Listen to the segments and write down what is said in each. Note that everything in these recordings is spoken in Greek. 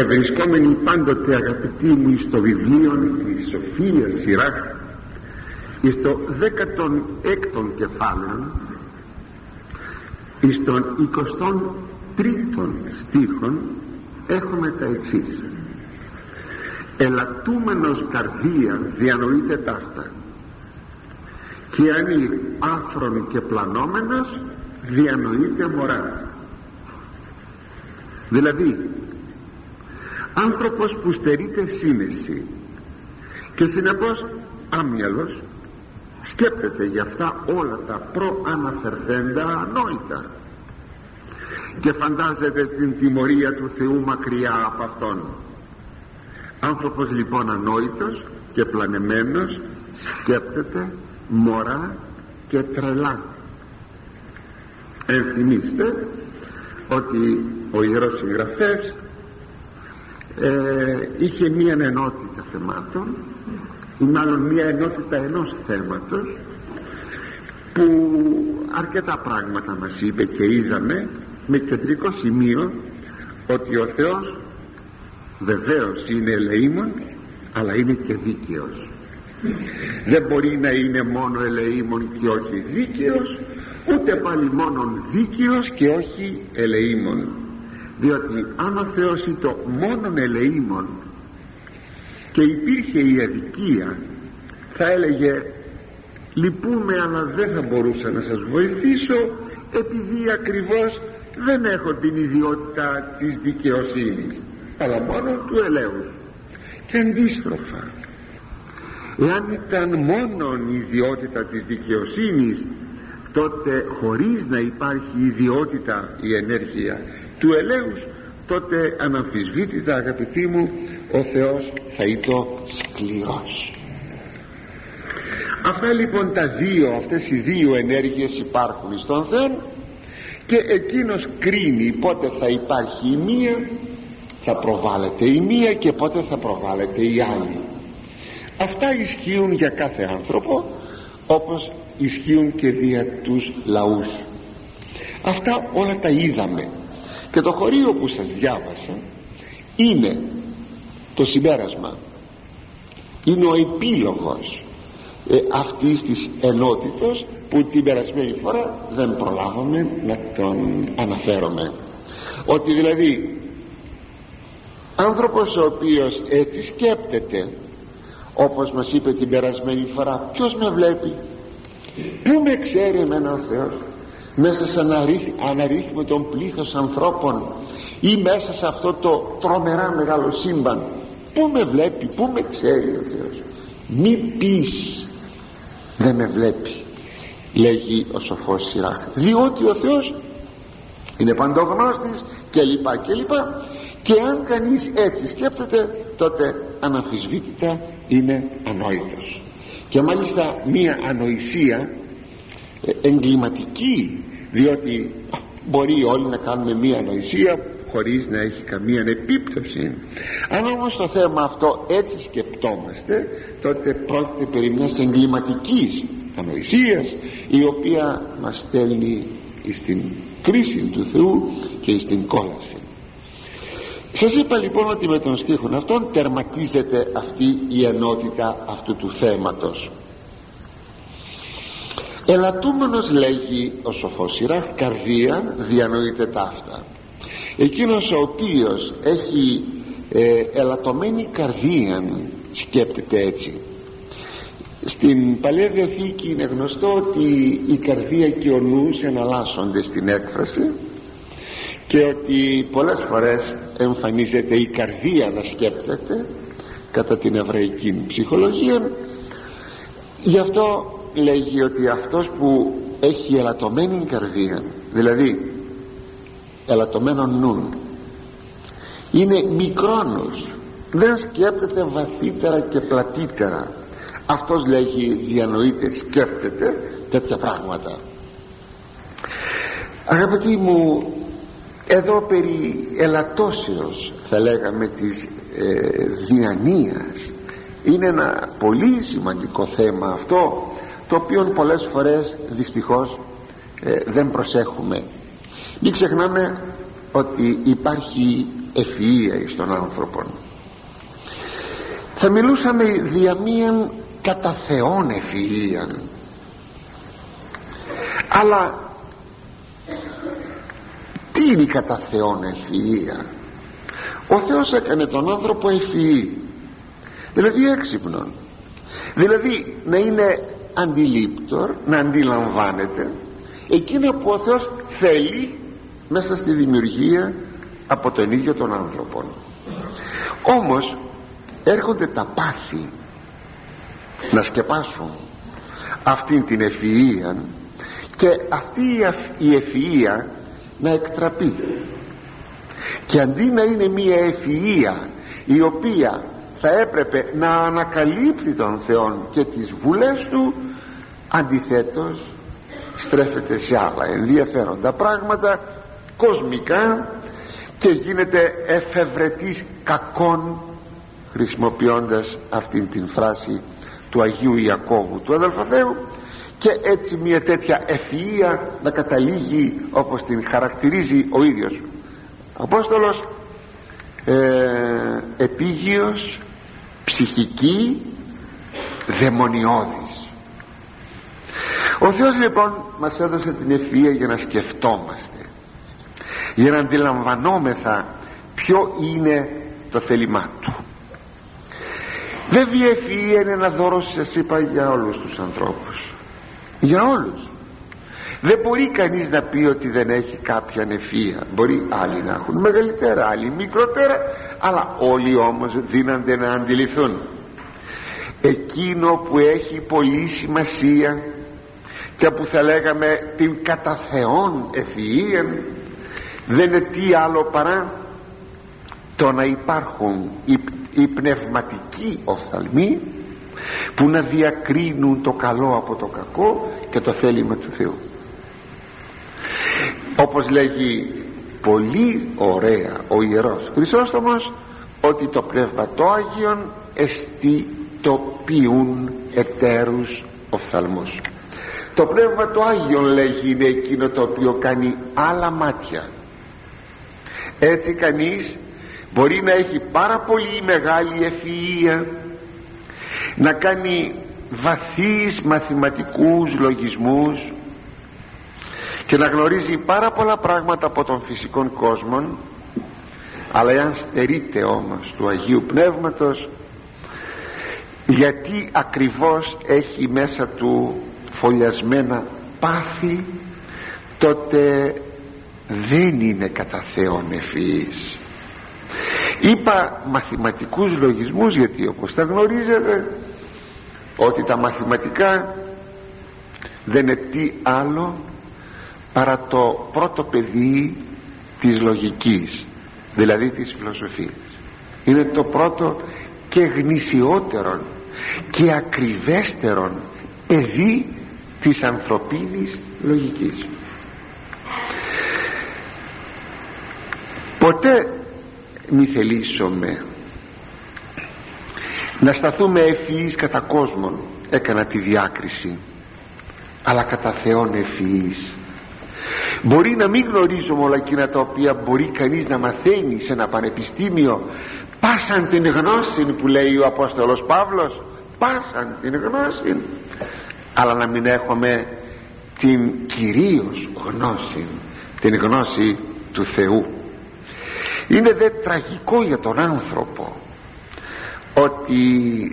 ευρισκόμενοι πάντοτε αγαπητοί μου στο βιβλίο της Σοφίας Σιράχ στο 16ο κεφάλαιο στον 23ο στίχον έχουμε τα εξής. Ελαττούμενος καρδία διανοείται ταύτα και αν άφρον και πλανόμενος διανοείται μωρά δηλαδή άνθρωπος που στερείται σύνεση. Και συνεπώς άμυαλος σκέπτεται για αυτά όλα τα προαναφερθέντα ανόητα. Και φαντάζεται την τιμωρία του Θεού μακριά από Αυτόν. Άνθρωπος λοιπόν ανόητος και πλανεμένος σκέπτεται μωρά και τρελά. Ενθυμίστε ότι ο Ιερός Συγγραφέας ε, είχε μία ενότητα θεμάτων ή μάλλον μία ενότητα ενός θέματος που αρκετά πράγματα μας είπε και είδαμε με κεντρικό σημείο ότι ο Θεός βεβαίως είναι ελεήμων αλλά είναι και δίκαιος. Δεν μπορεί να είναι μόνο ελεήμων και όχι δίκαιος ούτε πάλι μόνο δίκαιος και όχι ελεήμων διότι αν ο Θεός ήταν μόνον ελεήμων και υπήρχε η αδικία θα έλεγε λυπούμε αλλά δεν θα μπορούσα να σας βοηθήσω επειδή ακριβώς δεν έχω την ιδιότητα της δικαιοσύνης αλλά μόνο του ελέους και αντίστροφα εάν ήταν μόνον η ιδιότητα της δικαιοσύνης τότε χωρίς να υπάρχει ιδιότητα η ενέργεια του ελέους τότε αναμφισβήτητα αγαπητοί μου ο Θεός θα ήταν σκληρός. Αυτά λοιπόν τα δύο αυτές οι δύο ενέργειες υπάρχουν στον Θεό και εκείνος κρίνει πότε θα υπάρχει η μία θα προβάλλεται η μία και πότε θα προβάλλεται η άλλη. Αυτά ισχύουν για κάθε άνθρωπο όπως ισχύουν και δια τους λαούς. Αυτά όλα τα είδαμε και το χωρίο που σας διάβασα είναι το συμπέρασμα. Είναι ο επίλογος ε, αυτής της ενότητος που την περασμένη φορά δεν προλάβαμε να τον αναφέρομαι ότι δηλαδή άνθρωπος ο οποίος έτσι σκέπτεται όπως μας είπε την περασμένη φορά ποιος με βλέπει πού με ξέρει εμένα ο Θεός μέσα σε αναρρύθμιο των πλήθος ανθρώπων ή μέσα σε αυτό το τρομερά μεγάλο σύμπαν πού με βλέπει, πού με ξέρει ο Θεός. Μη πεις δεν με βλέπει λέγει ο σοφός Σιράχ. Διότι ο Θεός είναι παντογνώστης και λοιπά και λοιπά. Και αν κανείς έτσι σκέπτεται τότε αναμφισβήτητα είναι ανόητος. Και μάλιστα μία ανοησία ε, εγκληματική διότι μπορεί όλοι να κάνουμε μία ανοησία χωρίς να έχει καμία επίπτωση. Αν όμως το θέμα αυτό έτσι σκεπτόμαστε τότε πρόκειται περί μιας εγκληματικής ανοησίας η οποία μας στέλνει στην κρίση του Θεού και στην κόλαση. Σας είπα λοιπόν ότι με τον στίχο αυτόν τερματίζεται αυτή η ενότητα αυτού του θέματος ελαττούμενος λέγει ο σοφός καρδία διανοείται ταύτα εκείνος ο οποίος έχει ε, ελαττωμένη καρδία σκέπτεται έτσι. Στην Παλαιά Διαθήκη είναι γνωστό ότι η καρδία και ο νους εναλλάσσονται στην έκφραση και ότι πολλές φορές εμφανίζεται η καρδία να σκέπτεται κατά την εβραϊκή ψυχολογία. Γι' αυτό λέγει ότι αυτός που έχει ελαττωμένη καρδία δηλαδή ελαττωμένο νου είναι μικρόνος δεν σκέπτεται βαθύτερα και πλατύτερα. Αυτός λέγει διανοείται σκέπτεται τέτοια πράγματα. Αγαπητοί μου εδώ περί ελαττώσεως θα λέγαμε της ε, διανοίας. Είναι ένα πολύ σημαντικό θέμα αυτό το οποίο πολλές φορές δυστυχώς ε, δεν προσέχουμε. Μην ξεχνάμε ότι υπάρχει ευφυΐα εις τον άνθρωπον. Θα μιλούσαμε δια μίαν κατά Θεόν ευφυΐαν. Αλλά τι είναι η κατά Θεόν ευφυΐα; Ο Θεός έκανε τον άνθρωπο ευφυή. Δηλαδή έξυπνον. Δηλαδή να είναι αντιλήπτορ να αντιλαμβάνεται εκείνο που ο Θεός θέλει μέσα στη δημιουργία από τον ίδιο τον άνθρωπο. Όμως έρχονται τα πάθη να σκεπάσουν αυτήν την ευφυΐα και αυτή η ευφυΐα να εκτραπεί. Και αντί να είναι μια ευφυΐα η οποία θα έπρεπε να ανακαλύπτει τον Θεό και τις βουλές του αντιθέτως στρέφεται σε άλλα ενδιαφέροντα πράγματα κοσμικά και γίνεται εφευρετής κακών χρησιμοποιώντας αυτήν την φράση του Αγίου Ιακώβου του αδελφαθέου και έτσι μια τέτοια ευφυΐα να καταλήγει όπως την χαρακτηρίζει ο ίδιος ο Απόστολος ε, επίγειος ψυχική δαιμονιώδης. Ο Θεός λοιπόν μας έδωσε την ευφυΐα για να σκεφτόμαστε για να αντιλαμβανόμεθα ποιο είναι το θέλημά του. Βέβαια η ευφυΐα είναι ένα δώρο σας είπα για όλους τους ανθρώπους. Για όλους δεν μπορεί κανείς να πει ότι δεν έχει κάποια ευφυΐα μπορεί άλλοι να έχουν μεγαλύτερα άλλοι μικρότερα αλλά όλοι όμως δίνονται να αντιληφθούν. Εκείνο που έχει πολύ σημασία και που θα λέγαμε την κατά Θεόν ευφυΐα δεν είναι τι άλλο παρά το να υπάρχουν οι, οι πνευματικοί οφθαλμοί που να διακρίνουν το καλό από το κακό και το θέλημα του Θεού όπως λέγει πολύ ωραία ο Ιερός Χρυσόστομος ότι το Πνεύμα το Άγιον εστιτοποιούν εταίρους οφθαλμούς το Πνεύμα το Άγιον λέγει είναι εκείνο το οποίο κάνει άλλα μάτια. Έτσι κανείς μπορεί να έχει πάρα πολύ μεγάλη ευφυΐα να κάνει βαθύς μαθηματικούς λογισμούς και να γνωρίζει πάρα πολλά πράγματα από τον φυσικό κόσμο αλλά εάν στερείται όμως του Αγίου Πνεύματος γιατί ακριβώς έχει μέσα του φωλιασμένα πάθη τότε δεν είναι κατά Θεόν ευφυής. Είπα μαθηματικούς λογισμούς γιατί όπως τα γνωρίζετε ότι τα μαθηματικά δεν είναι τι άλλο παρά το πρώτο παιδί της λογικής δηλαδή της φιλοσοφίας. Είναι το πρώτο και γνησιότερον και ακριβέστερον παιδί της ανθρωπίνης λογικής. Ποτέ μη θελήσουμε να σταθούμε ευφυείς κατά κόσμον έκανα τη διάκριση αλλά κατά Θεόν ευφυείς μπορεί να μην γνωρίζουμε όλα εκείνα τα οποία μπορεί κανείς να μαθαίνει σε ένα πανεπιστήμιο. Πάσαν την γνώση που λέει ο Απόστολος Παύλος. Πάσαν την γνώση. Αλλά να μην έχουμε την κυρίως γνώση την γνώση του Θεού. Είναι δε τραγικό για τον άνθρωπο ότι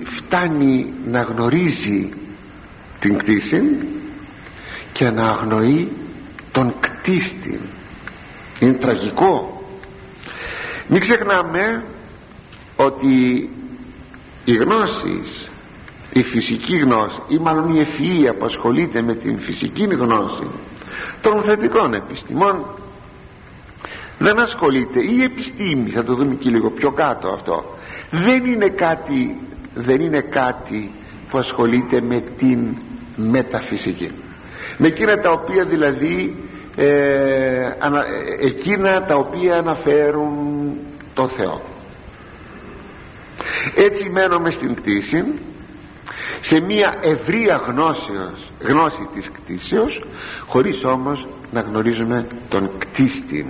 φτάνει να γνωρίζει την κτήση και να αγνοεί τον κτίστη. Είναι τραγικό. Μην ξεχνάμε ότι οι γνώσεις η φυσική γνώση ή μάλλον η ευφυΐα που ασχολείται με την φυσική γνώση των θετικών επιστημών δεν ασχολείται. Η επιστήμη θα το δούμε και λίγο πιο κάτω αυτό δεν είναι κάτι δεν είναι κάτι που ασχολείται με την μεταφυσική. Με εκείνα τα οποία δηλαδή ε, ανα, εκείνα τα οποία αναφέρουν το Θεό. Έτσι μένουμε στην κτήση σε μια ευρεία γνώσεως, γνώση της κτήσεως χωρίς όμως να γνωρίζουμε τον κτίστη.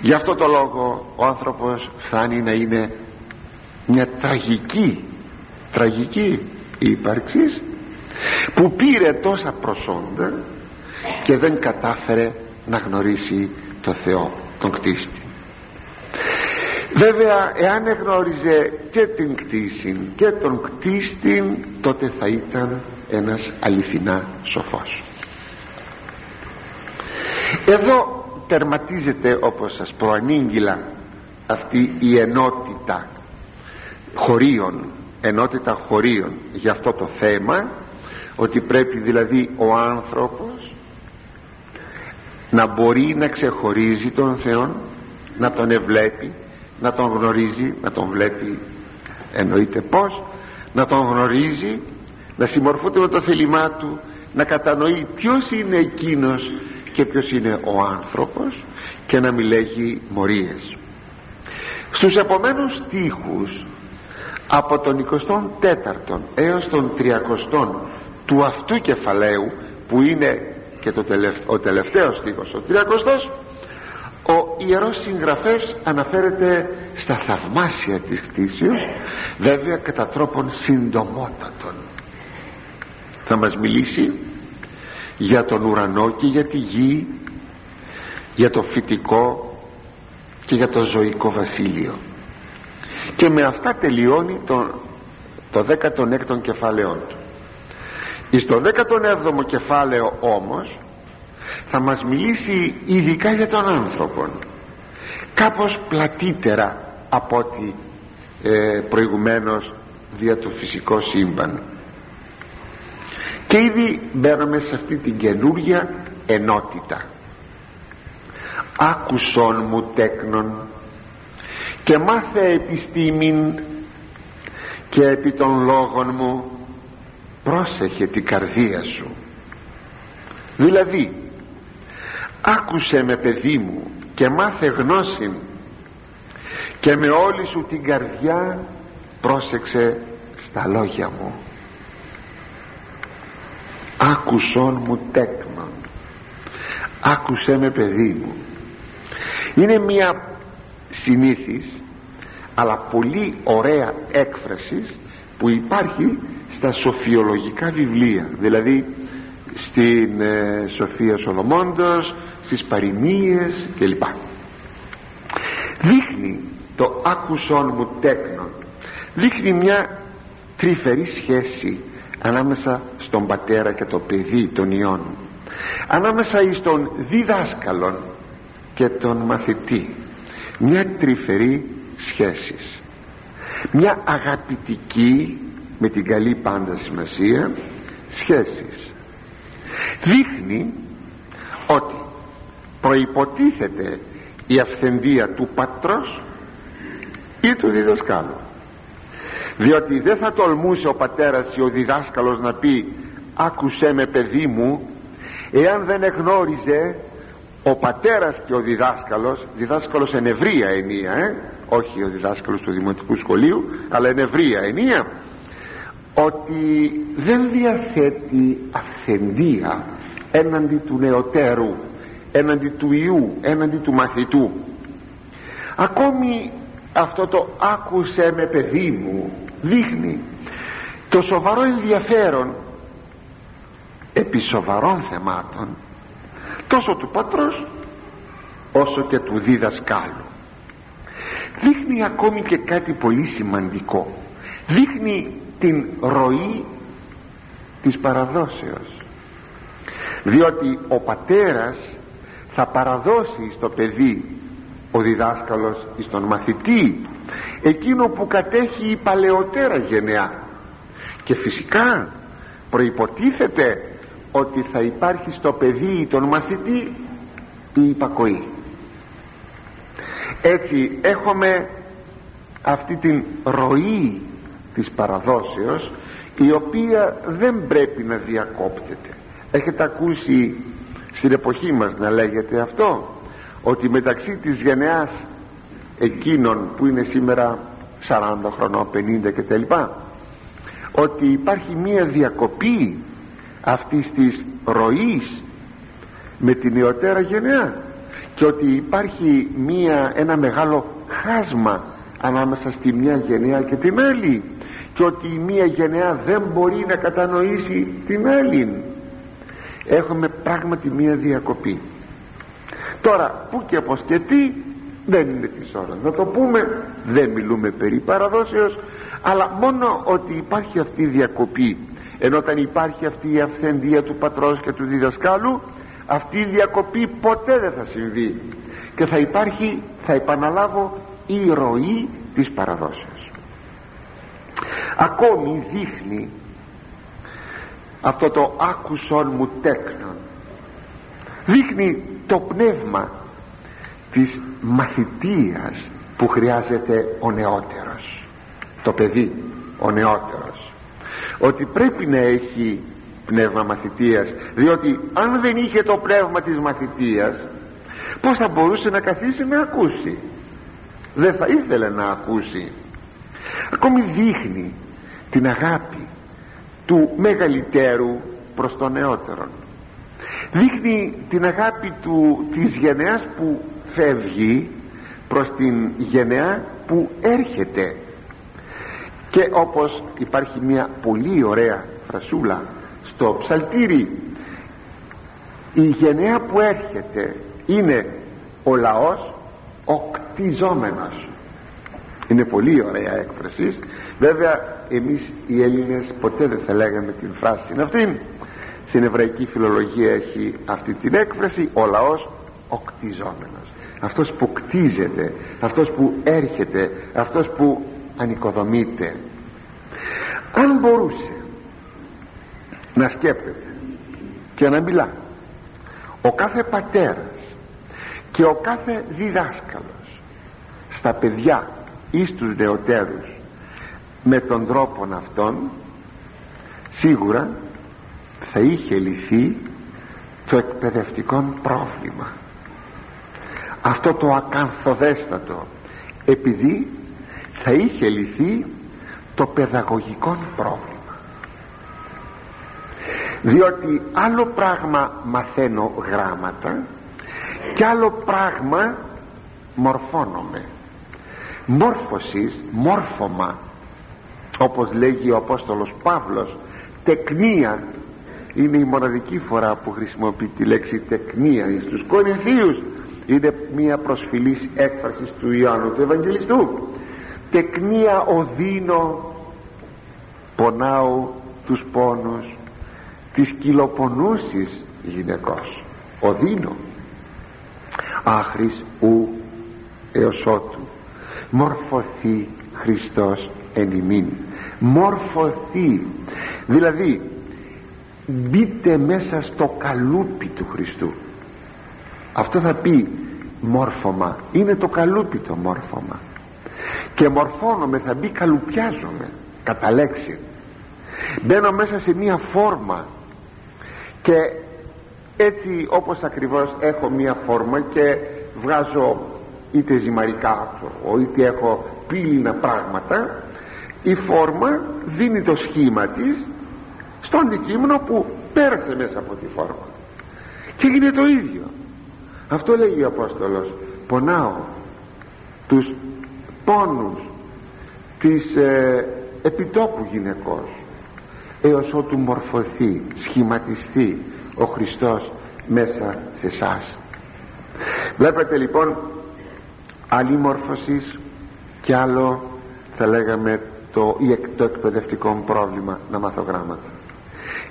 Γι' αυτό το λόγο ο άνθρωπος φτάνει να είναι μια τραγική τραγική ύπαρξης που πήρε τόσα προσόντα και δεν κατάφερε να γνωρίσει το Θεό τον κτίστη. Βέβαια εάν εγνώριζε και την κτήση και τον κτίστη τότε θα ήταν ένας αληθινά σοφός. Εδώ τερματίζεται όπως σας προανήγγυλα αυτή η ενότητα χωρίων ενότητα χωρίων για αυτό το θέμα ότι πρέπει δηλαδή ο άνθρωπος να μπορεί να ξεχωρίζει τον Θεό να τον ευλέπει να τον γνωρίζει να τον βλέπει εννοείται πως να τον γνωρίζει να συμμορφούνται με το θέλημά του να κατανοεί ποιος είναι εκείνος και ποιος είναι ο άνθρωπος και να μιλέγει μορίες. Στους επομένους στίχους από τον 24ο έως τον 30ο του αυτού κεφαλαίου που είναι και το ο τελευταίος στίχος ο 30 ο Ιερός Συγγραφέας αναφέρεται στα θαυμάσια της κτήσεως βέβαια κατά τρόπον συντομότατον. Θα μας μιλήσει για τον ουρανό και για τη γη για το φυτικό και για το ζωικό βασίλειο. Και με αυτά τελειώνει το, το 16ο κεφάλαιό του στο 17ο κεφάλαιο όμως θα μας μιλήσει ειδικά για τον άνθρωπο κάπως πλατύτερα από ό,τι ε, προηγουμένως δια το φυσικό σύμπαν. Και ήδη μπαίνουμε σε αυτή την καινούργια ενότητα. Άκουσον μου τέκνον και μάθε επιστήμην και επί των λόγων μου πρόσεχε την καρδία σου. Δηλαδή άκουσε με παιδί μου και μάθε γνώση και με όλη σου την καρδιά πρόσεξε στα λόγια μου. Άκουσον μου τέκνον άκουσε με παιδί μου. Είναι μια συνήθις αλλά πολύ ωραία έκφρασης που υπάρχει στα σοφιολογικά βιβλία. Δηλαδή στην ε, Σοφία Σολομώντος στις παροιμίες κλπ. Δείχνει το άκουσον μου τέκνον. Δείχνει μια τρυφερή σχέση ανάμεσα στον πατέρα και το παιδί των ιών ανάμεσα στον διδάσκαλον και τον μαθητή. Μια τρυφερή σχέση. Μια αγαπητική με την καλή πάντα σημασία σχέσεις. Δείχνει ότι προϋποτίθεται η αυθεντία του πατρός ή του διδασκάλου. Διότι δεν θα τολμούσε ο πατέρας ή ο διδάσκαλος να πει άκουσέ με παιδί μου εάν δεν εγνώριζε ο πατέρας και ο διδάσκαλος διδάσκαλος εν ευρία ενία ε; όχι ο διδάσκαλος του δημοτικού σχολείου αλλά εν ευρία ενία ότι δεν διαθέτει αυθεντία έναντι του νεωτέρου έναντι του Ιού έναντι του μαθητού. Ακόμη αυτό το άκουσε με παιδί μου δείχνει το σοβαρό ενδιαφέρον επί σοβαρών θεμάτων τόσο του πατρός όσο και του διδασκάλου. Δείχνει ακόμη και κάτι πολύ σημαντικό. Δείχνει την ροή της παραδόσεως. Διότι ο πατέρας θα παραδώσει στο παιδί ο διδάσκαλος στον μαθητή εκείνο που κατέχει η παλαιότερα γενεά. Και φυσικά προϋποτίθεται ότι θα υπάρχει στο παιδί τον μαθητή η υπακοή. Έτσι έχουμε αυτή την ροή της παραδόσεως η οποία δεν πρέπει να διακόπτεται. Έχετε ακούσει στην εποχή μας να λέγεται αυτό ότι μεταξύ της γενεάς εκείνων που είναι σήμερα 40 χρονών 50 και τα ότι υπάρχει μία διακοπή αυτής της ροής με την νεωτέρα γενεά και ότι υπάρχει μία, ένα μεγάλο χάσμα ανάμεσα στη μια γενεά και την άλλη και ότι η μία γενεά δεν μπορεί να κατανοήσει την άλλη. Έχουμε πράγματι μία διακοπή. Τώρα που και πως και τι δεν είναι της ώρας. Να το πούμε δεν μιλούμε περί παραδόσεως αλλά μόνο ότι υπάρχει αυτή η διακοπή. Ενώ όταν υπάρχει αυτή η αυθεντία του πατρός και του διδασκάλου αυτή η διακοπή ποτέ δεν θα συμβεί. Και θα υπάρχει θα επαναλάβω η ροή της παραδόσεως ακόμη δείχνει αυτό το άκουσον μου τέκνον δείχνει το πνεύμα της μαθητείας που χρειάζεται ο νεότερος. Το παιδί ο νεότερος. Ότι πρέπει να έχει πνεύμα μαθητείας διότι αν δεν είχε το πνεύμα της μαθητείας πως θα μπορούσε να καθίσει να ακούσει; Δεν θα ήθελε να ακούσει. Ακόμη δείχνει την αγάπη του μεγαλύτερου προς τον νεότερο δείχνει την αγάπη του της γενεάς που φεύγει προς την γενεά που έρχεται. Και όπως υπάρχει μια πολύ ωραία φρασούλα στο ψαλτήρι η γενεά που έρχεται είναι ο λαός ο κτιζόμενος είναι πολύ ωραία έκφραση. Βέβαια εμείς οι Έλληνες ποτέ δεν θα λέγαμε την φράση αυτή. Στην εβραϊκή φιλολογία έχει αυτή την έκφραση ο λαός ο κτιζόμενος αυτός που κτίζεται αυτός που έρχεται αυτός που ανοικοδομείται. Αν μπορούσε να σκέπτεται και να μιλά ο κάθε πατέρας και ο κάθε διδάσκαλος στα παιδιά ή στους νεωτέρους με τον τρόπο αυτόν σίγουρα θα είχε λυθεί το εκπαιδευτικό πρόβλημα. Αυτό το ακανθοδέστατο επειδή θα είχε λυθεί το παιδαγωγικό πρόβλημα. Διότι άλλο πράγμα μαθαίνω γράμματα και άλλο πράγμα μορφώνομαι. Μόρφωσης, μόρφωμα όπως λέγει ο Απόστολος Παύλος τεκνία είναι η μοναδική φορά που χρησιμοποιεί τη λέξη τεκνία στους Κορινθίους. Είναι μια προσφυλής έκφρασης του Ιωάννου του Ευαγγελιστού. Τεκνία οδύνω πονάω τους πόνους της κυλοπονούσης γυναικός. Οδύνω. Άχρης ου έως ότου μορφωθεί Χριστός εν ημίν μορφωθεί. Δηλαδή μπείτε μέσα στο καλούπι του Χριστού. Αυτό θα πει μόρφωμα. Είναι το καλούπι το μόρφωμα. Και μορφώνομαι θα μπει καλουπιάζομαι. Κατά λέξη. Μπαίνω μέσα σε μία φόρμα. Και έτσι όπως ακριβώς έχω μία φόρμα και βγάζω είτε ζυμαρικά είτε έχω πύληνα πράγματα η φόρμα δίνει το σχήμα της στο αντικείμενο που πέρασε μέσα από τη φόρμα. Και γίνεται το ίδιο. Αυτό λέει ο Απόστολος. Πονάω τους πόνους της ε, επιτόπου γυναικός έως ότου μορφωθεί σχηματιστεί ο Χριστός μέσα σε εσάς. βλέπετε λοιπόν άλλη μόρφωσης και άλλο θα λέγαμε το, το εκπαιδευτικό πρόβλημα να μάθω γράμματα.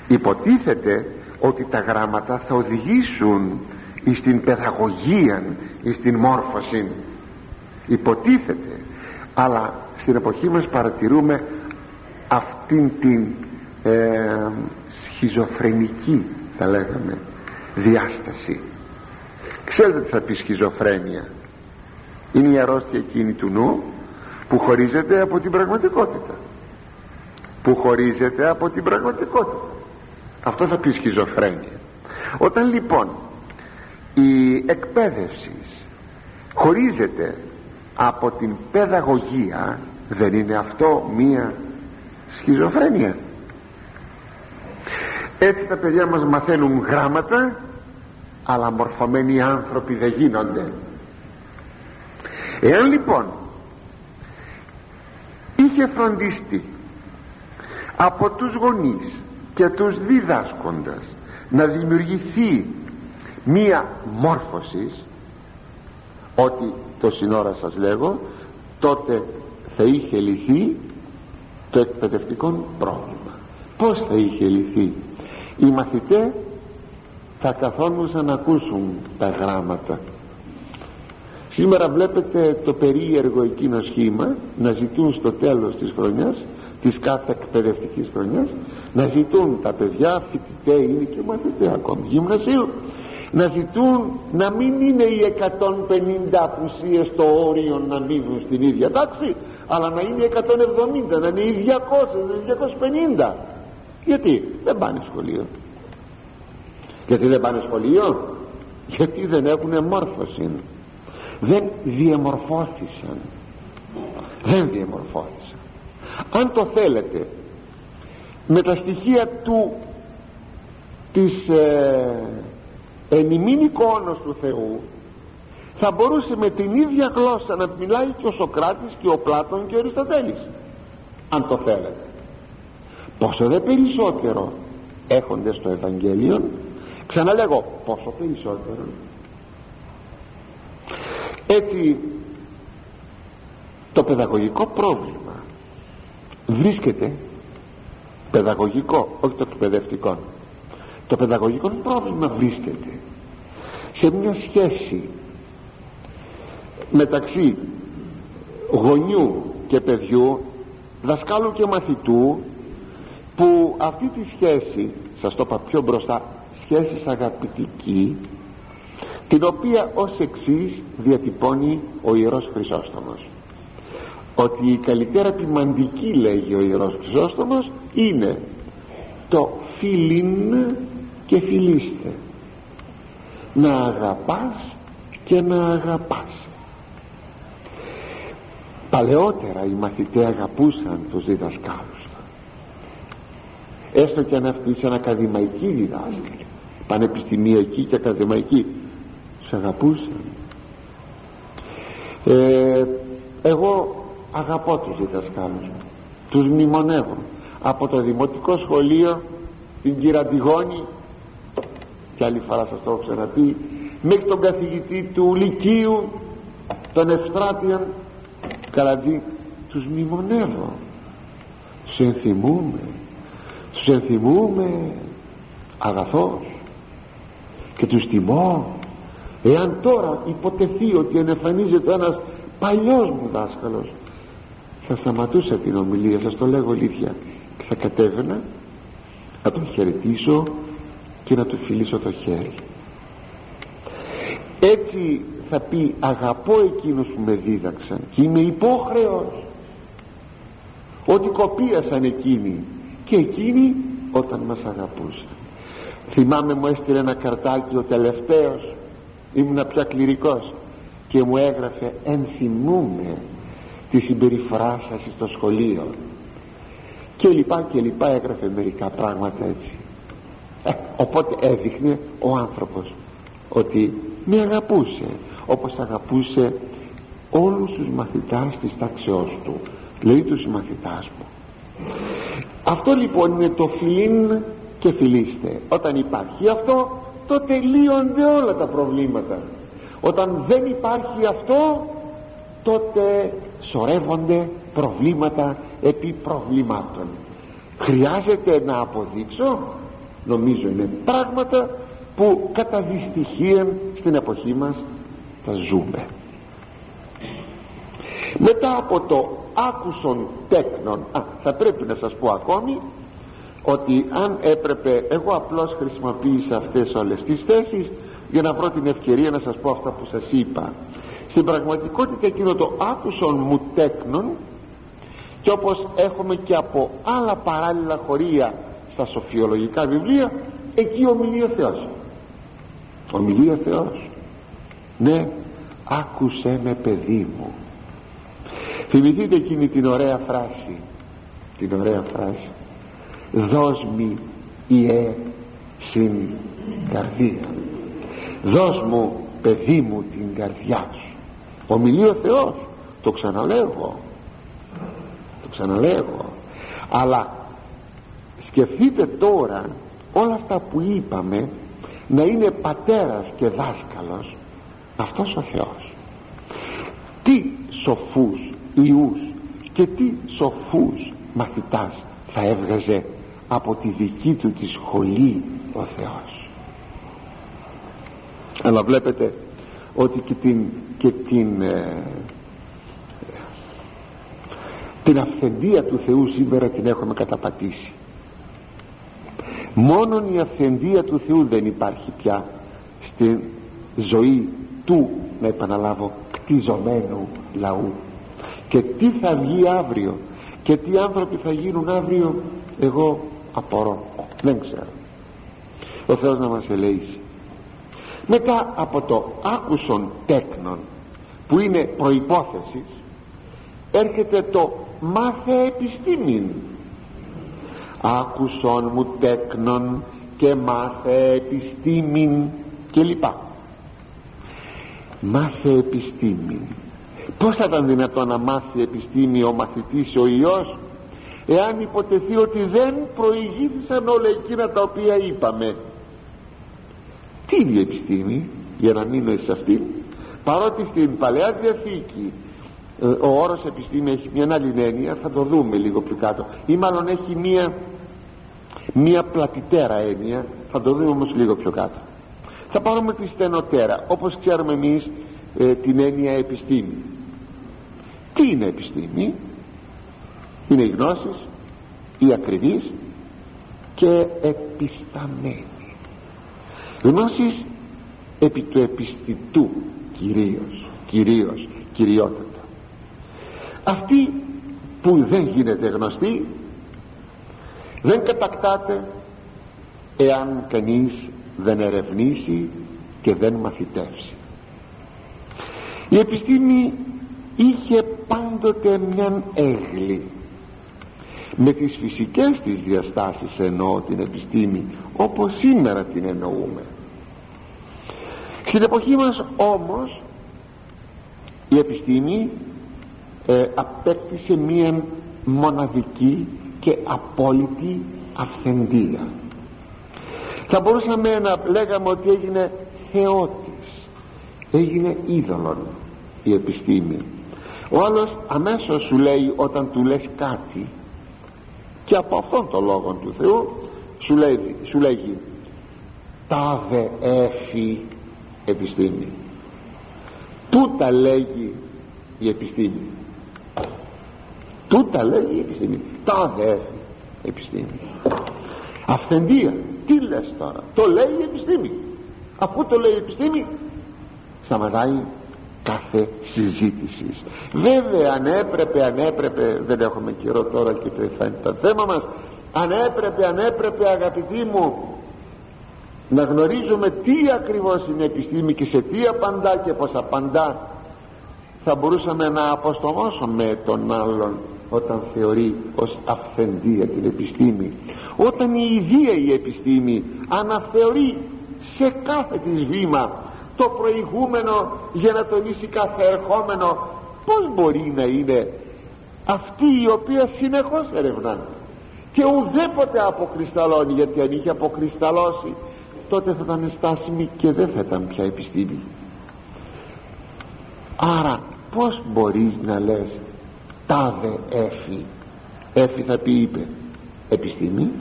Υποτίθεται ότι τα γράμματα θα οδηγήσουν στην παιδαγωγία στην μόρφωση υποτίθεται. Αλλά στην εποχή μας παρατηρούμε αυτήν την ε, σχιζοφρενική θα λέγαμε διάσταση. Ξέρετε τι θα πει σχιζοφρένεια; Είναι η αρρώστια εκείνη του νου που χωρίζεται από την πραγματικότητα. Που χωρίζεται από την πραγματικότητα. Αυτό θα πει σχιζοφρένεια. Όταν λοιπόν η εκπαίδευση χωρίζεται από την παιδαγωγία δεν είναι αυτό μία σχιζοφρένεια. Έτσι τα παιδιά μας μαθαίνουν γράμματα αλλά μορφωμένοι άνθρωποι δεν γίνονται. Εάν λοιπόν είχε φροντιστεί από τους γονείς και τους διδάσκοντας να δημιουργηθεί μία μόρφωσης ότι το σύνορα σας λέγω τότε θα είχε λυθεί το εκπαιδευτικό πρόβλημα. Πως θα είχε λυθεί; Οι μαθητές θα καθόμουσαν να ακούσουν τα γράμματα σήμερα βλέπετε το περίεργο εκείνο σχήμα να ζητούν στο τέλος της χρονιάς της κάθε εκπαιδευτικής χρονιάς να ζητούν τα παιδιά φοιτητέ είναι και μαθητέ ακόμη γυμνασίου να ζητούν να μην είναι οι 150 απουσίες στο όριο να μείνουν στην ίδια τάξη αλλά να είναι 170 να είναι οι 200 να είναι 250 γιατί δεν πάνε σχολείο. Γιατί δεν πάνε σχολείο. Γιατί δεν έχουν μόρφωση δεν διαμορφώθησαν. Δεν διαμορφώθησαν. Αν το θέλετε με τα στοιχεία του της ε, ενημήν εικόνος του Θεού θα μπορούσε με την ίδια γλώσσα να μιλάει και ο Σοκράτης και ο Πλάτων και ο Αριστοτέλης αν το θέλετε. Πόσο δε περισσότερο έχονται στο Ευαγγέλιο ξαναλέγω πόσο περισσότερο έτσι το παιδαγωγικό πρόβλημα βρίσκεται παιδαγωγικό όχι το εκπαιδευτικό το παιδαγωγικό πρόβλημα βρίσκεται σε μια σχέση μεταξύ γονιού και παιδιού δασκάλου και μαθητού που αυτή τη σχέση σας το είπα πιο μπροστά σχέση αγαπητική την οποία ως εξής διατυπώνει ο Ιερός Χρυσόστομος. Ότι η καλύτερα ποιμαντική λέγει ο Ιερός Χρυσόστομος είναι το φιλίν και φιλίστε να αγαπάς και να αγαπάς. Παλαιότερα οι μαθητές αγαπούσαν τους διδασκάλους. Έστω και αν αυτοί ήταν ακαδημαϊκοί διδάσκαλοι πανεπιστημιακοί και ακαδημαϊκοί τους αγαπούσαν ε, εγώ αγαπώ τους διδασκάλους μου. Τους μνημονεύω. Από το δημοτικό σχολείο την Κυραντιγόνη και άλλη φορά σας το έχω ξαναπεί μέχρι τον καθηγητή του Λυκείου τον Ευστράτιον Καλατζή τους μνημονεύω. Τους ενθυμούμε. Τους ενθυμούμε. Αγαθός. Και τους τιμώ εάν τώρα υποτεθεί ότι ενεφανίζεται ένας παλιός μου δάσκαλος θα σταματούσα την ομιλία σας το λέγω αλήθεια και θα κατέβαινα να τον χαιρετήσω και να του φιλήσω το χέρι. Έτσι θα πει αγαπώ εκείνους που με δίδαξαν και είμαι υπόχρεος ότι κοπίασαν εκείνοι και εκείνοι όταν μας αγαπούσαν θυμάμαι μου έστειλε ένα καρτάκι ο τελευταίος ήμουνα πια κληρικός και μου έγραφε ενθυμούμε τη συμπεριφορά σας στο σχολείο και λοιπά και λοιπά έγραφε μερικά πράγματα έτσι. Ε, οπότε έδειχνε ο άνθρωπος ότι με αγαπούσε όπως αγαπούσε όλους τους μαθητάς της τάξεώς του λέει τους μαθητάς μου. Αυτό λοιπόν είναι το φιλίν και φιλίστε. Όταν υπάρχει αυτό τότε λύονται όλα τα προβλήματα. Όταν δεν υπάρχει αυτό τότε σωρεύονται προβλήματα επί προβλημάτων. Χρειάζεται να αποδείξω νομίζω είναι πράγματα που κατά δυστυχία στην εποχή μας θα ζούμε. Μετά από το άκουσον τέκνον α, θα πρέπει να σας πω ακόμη ότι αν έπρεπε εγώ απλώς χρησιμοποίησα αυτές όλες τις θέσεις για να βρω την ευκαιρία να σας πω αυτά που σας είπα. Στην πραγματικότητα εκείνο το άκουσον μου τέκνον και όπως έχουμε και από άλλα παράλληλα χωρία στα σοφιολογικά βιβλία εκεί ομιλεί ο Θεός. Ομιλεί ο Θεός. Ναι άκουσέ με παιδί μου. Θυμηθείτε εκείνη την ωραία φράση την ωραία φράση δώσ' μη ιέ συν καρδία. Δώσ' μου παιδί μου την καρδιά σου. Ομιλεί ο Θεός. Το ξαναλέγω. Το ξαναλέγω. Αλλά σκεφτείτε τώρα όλα αυτά που είπαμε να είναι πατέρας και δάσκαλος αυτός ο Θεός. Τι σοφούς ιούς και τι σοφούς μαθητάς θα έβγαζε από τη δική του τη σχολή ο Θεός. Αλλά βλέπετε ότι και την, και την, ε, την αυθεντία του Θεού σήμερα την έχουμε καταπατήσει. Μόνον η αυθεντία του Θεού δεν υπάρχει πια στη ζωή του να επαναλάβω κτιζωμένου λαού. Και τι θα βγει αύριο και τι άνθρωποι θα γίνουν αύριο εγώ απορώ. Δεν ξέρω. Ο Θεός να μας ελέγξει. Μετά από το άκουσον τέκνον που είναι προϋπόθεσης έρχεται το μάθε επιστήμην. Άκουσον μου τέκνον και μάθε επιστήμην και λοιπά μάθε επιστήμην. Πως θα ήταν δυνατόν να μάθει επιστήμη ο μαθητής ο Υιός; Εάν υποτεθεί ότι δεν προηγήθησαν όλα εκείνα τα οποία είπαμε. Τι είναι η επιστήμη για να μείνω σε αυτή παρότι στην Παλαιά Διαθήκη ε, ο όρος επιστήμη έχει μια άλλη έννοια θα το δούμε λίγο πιο κάτω. Ή μάλλον έχει μια μια πλατιτέρα έννοια θα το δούμε όμως λίγο πιο κάτω. Θα πάρουμε τη στενοτέρα όπως ξέρουμε εμείς ε, την έννοια επιστήμη. Τι είναι επιστήμη; Είναι οι γνώσεις οι ακριβείς και επισταμένοι. Γνώσεις επί του επιστητού κυρίως κυρίως κυριότητα αυτή που δεν γίνεται γνωστή δεν κατακτάται εάν κανείς δεν ερευνήσει και δεν μαθητεύσει. Η επιστήμη είχε πάντοτε μια έγλη με τις φυσικές της διαστάσεις εννοώ την επιστήμη όπως σήμερα την εννοούμε. Στην εποχή μας όμως η επιστήμη ε, απέκτησε μία μοναδική και απόλυτη αυθεντία. Θα μπορούσαμε να λέγαμε ότι έγινε θεότης έγινε είδωλον η επιστήμη. Ο άλλος αμέσως σου λέει όταν του λες κάτι και από αυτόν τον λόγο του Θεού σου λέει, σου λέγει τάδε έφη επιστήμη τούτα λέγει η επιστήμη; Τούτα λέγει η επιστήμη; Τάδε έφη επιστήμη. Αυθεντία τι λες τώρα; Το λέει η επιστήμη. Αφού το λέει η επιστήμη σταματάει κάθε συζήτησης. Βέβαια αν έπρεπε αν έπρεπε δεν έχουμε καιρό τώρα και θα είναι το θέμα μας αν έπρεπε αν έπρεπε αγαπητοί μου να γνωρίζουμε τι ακριβώς είναι επιστήμη και σε τι απαντά και πως απαντά θα μπορούσαμε να αποστομώσουμε τον άλλον όταν θεωρεί ως αυθεντία την επιστήμη. Όταν η ιδία η επιστήμη αναθεωρεί σε κάθε της βήμα το προηγούμενο για να τονίσει κάθε ερχόμενο. Πως μπορεί να είναι αυτή η οποία συνεχώς ερευνά και ουδέποτε αποκρισταλώνει γιατί αν είχε αποκρισταλώσει τότε θα ήταν στάσιμη και δεν θα ήταν πια επιστήμη. Άρα πως μπορείς να λες τάδε έφη έφη θα πει είπε επιστήμη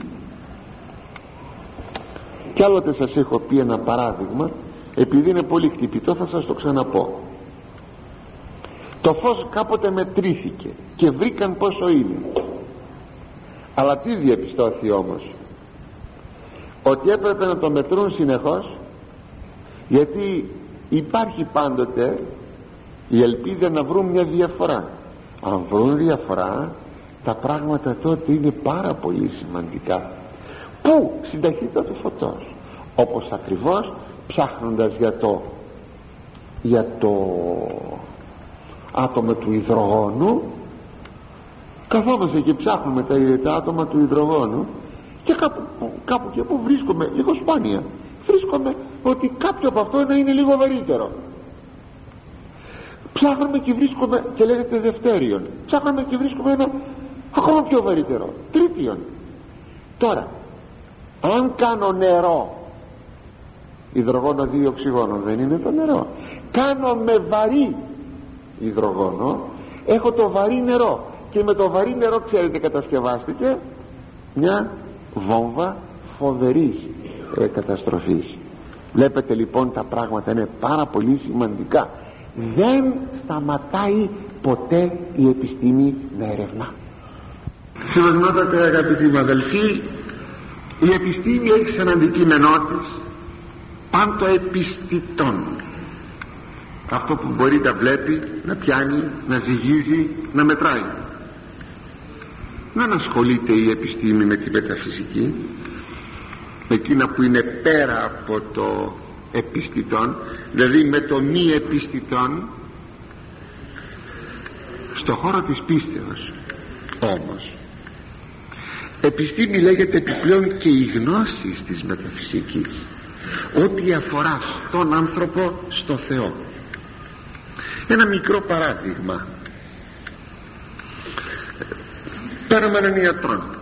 κι άλλοτε σας έχω πει ένα παράδειγμα επειδή είναι πολύ χτυπητό θα σας το ξαναπώ. Το φως κάποτε μετρήθηκε και βρήκαν πόσο είναι. Αλλά τι διαπιστώθη όμως; Ότι έπρεπε να το μετρούν συνεχώς γιατί υπάρχει πάντοτε η ελπίδα να βρουν μια διαφορά. Αν βρουν διαφορά τα πράγματα τότε είναι πάρα πολύ σημαντικά. Πού; Στην ταχύτητα του φωτός. Όπως ακριβώς ψάχνοντας για το για το άτομο του υδρογόνου καθόμαστε και ψάχνουμε τα, τα άτομα του υδρογόνου και κάπου, κάπου και που βρίσκουμε λίγο σπάνια βρίσκομαι ότι κάποιο από αυτό να είναι λίγο βαρύτερο. Ψάχνουμε και βρίσκουμε και λέγεται δευτέριον ψάχνουμε και βρίσκουμε ένα ακόμα πιο βαρύτερο τρίτιον. Τώρα αν κάνω νερό υδρογόνο δύο οξυγόνο. Δεν είναι το νερό. Κάνω με βαρύ υδρογόνο έχω το βαρύ νερό. Και με το βαρύ νερό ξέρετε κατασκευάστηκε μια βόμβα φοβερής ε, καταστροφής. Βλέπετε λοιπόν τα πράγματα είναι πάρα πολύ σημαντικά. Δεν σταματάει ποτέ η επιστήμη να ερευνά. Συμπερνότατε αγαπητοί μου αδελφοί η επιστήμη έχει σαν αντικείμενό της πάντο επιστητών. Αυτό που μπορεί να βλέπει να πιάνει, να ζυγίζει, να μετράει. Δεν ασχολείται η επιστήμη με τη μεταφυσική. Με εκείνα που είναι πέρα από το επιστητών. Δηλαδή με το μη επιστητών. Στο χώρο της πίστεως όμως επιστήμη λέγεται επιπλέον και η γνώση της μεταφυσικής ό,τι αφορά στον άνθρωπο στο Θεό. Ένα μικρό παράδειγμα. Πέραμε έναν ιατρό.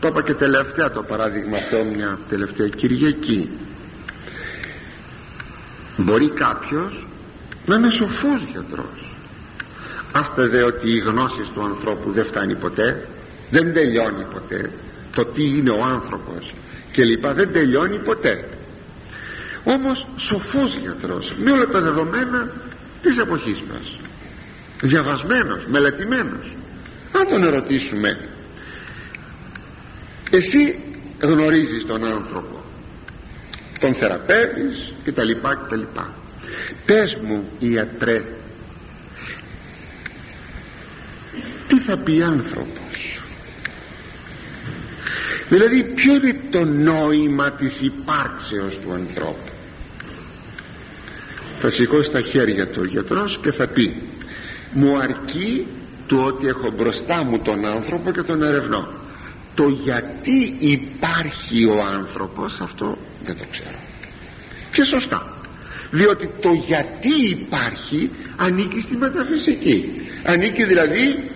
Το είπα και τελευταία το παράδειγμα αυτό μια τελευταία Κυριακή. Μπορεί κάποιος να είναι σοφός γιατρός. Άστε δε ότι η γνώση του ανθρώπου δεν φτάνει ποτέ δεν τελειώνει ποτέ το τι είναι ο άνθρωπος και λοιπά δεν τελειώνει ποτέ όμως σοφός γιατρός με όλα τα δεδομένα της εποχής μας. Διαβασμένος, μελετημένος. Αν τον ερωτήσουμε εσύ γνωρίζεις τον άνθρωπο τον θεραπεύεις και τα λοιπά και τα λοιπά. Πες μου ιατρέ τι θα πει άνθρωπος; Δηλαδή ποιο είναι το νόημα της υπάρξεως του ανθρώπου; Θα σηκώσει τα χέρια του ο γιατρός και θα πει μου αρκεί το ότι έχω μπροστά μου τον άνθρωπο και τον ερευνώ το γιατί υπάρχει ο άνθρωπος αυτό δεν το ξέρω. Και σωστά. Διότι το γιατί υπάρχει ανήκει στη μεταφυσική. Ανήκει δηλαδή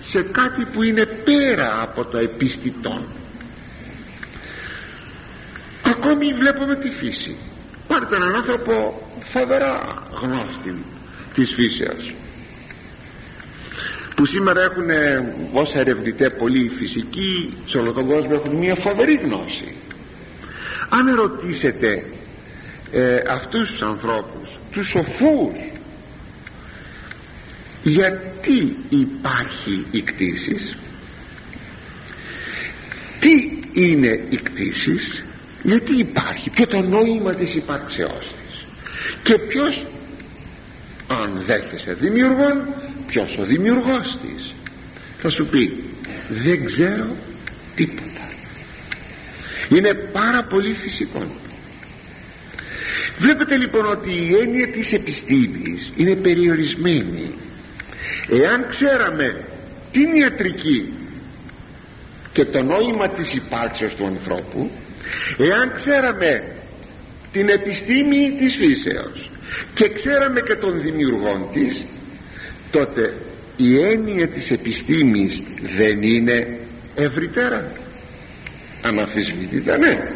σε κάτι που είναι πέρα από το επιστητόν. Ακόμη βλέπουμε τη φύση. Πάρτε έναν άνθρωπο φοβερά γνώστη της φύσεως που σήμερα έχουν όσα ερευνητέ πολύ φυσικοί σε όλο τον κόσμο έχουν μια φοβερή γνώση. Αν ρωτήσετε ε, αυτούς τους ανθρώπους τους σοφούς γιατί υπάρχει η κτήση τι είναι η κτήση γιατί υπάρχει ποιο το νόημα της υπάρξεώς της και ποιος αν δέχεσαι δημιουργόν ποιος ο δημιουργός της θα σου πει δεν ξέρω τίποτα. Είναι πάρα πολύ φυσικό. Βλέπετε λοιπόν ότι η έννοια της επιστήμης είναι περιορισμένη εάν ξέραμε την ιατρική και το νόημα της υπάρξεως του ανθρώπου εάν ξέραμε την επιστήμη της φύσεως. Και ξέραμε και τον δημιουργόν της τότε η έννοια της επιστήμης δεν είναι ευρυτέρα. Αναφυσβήτητα ναι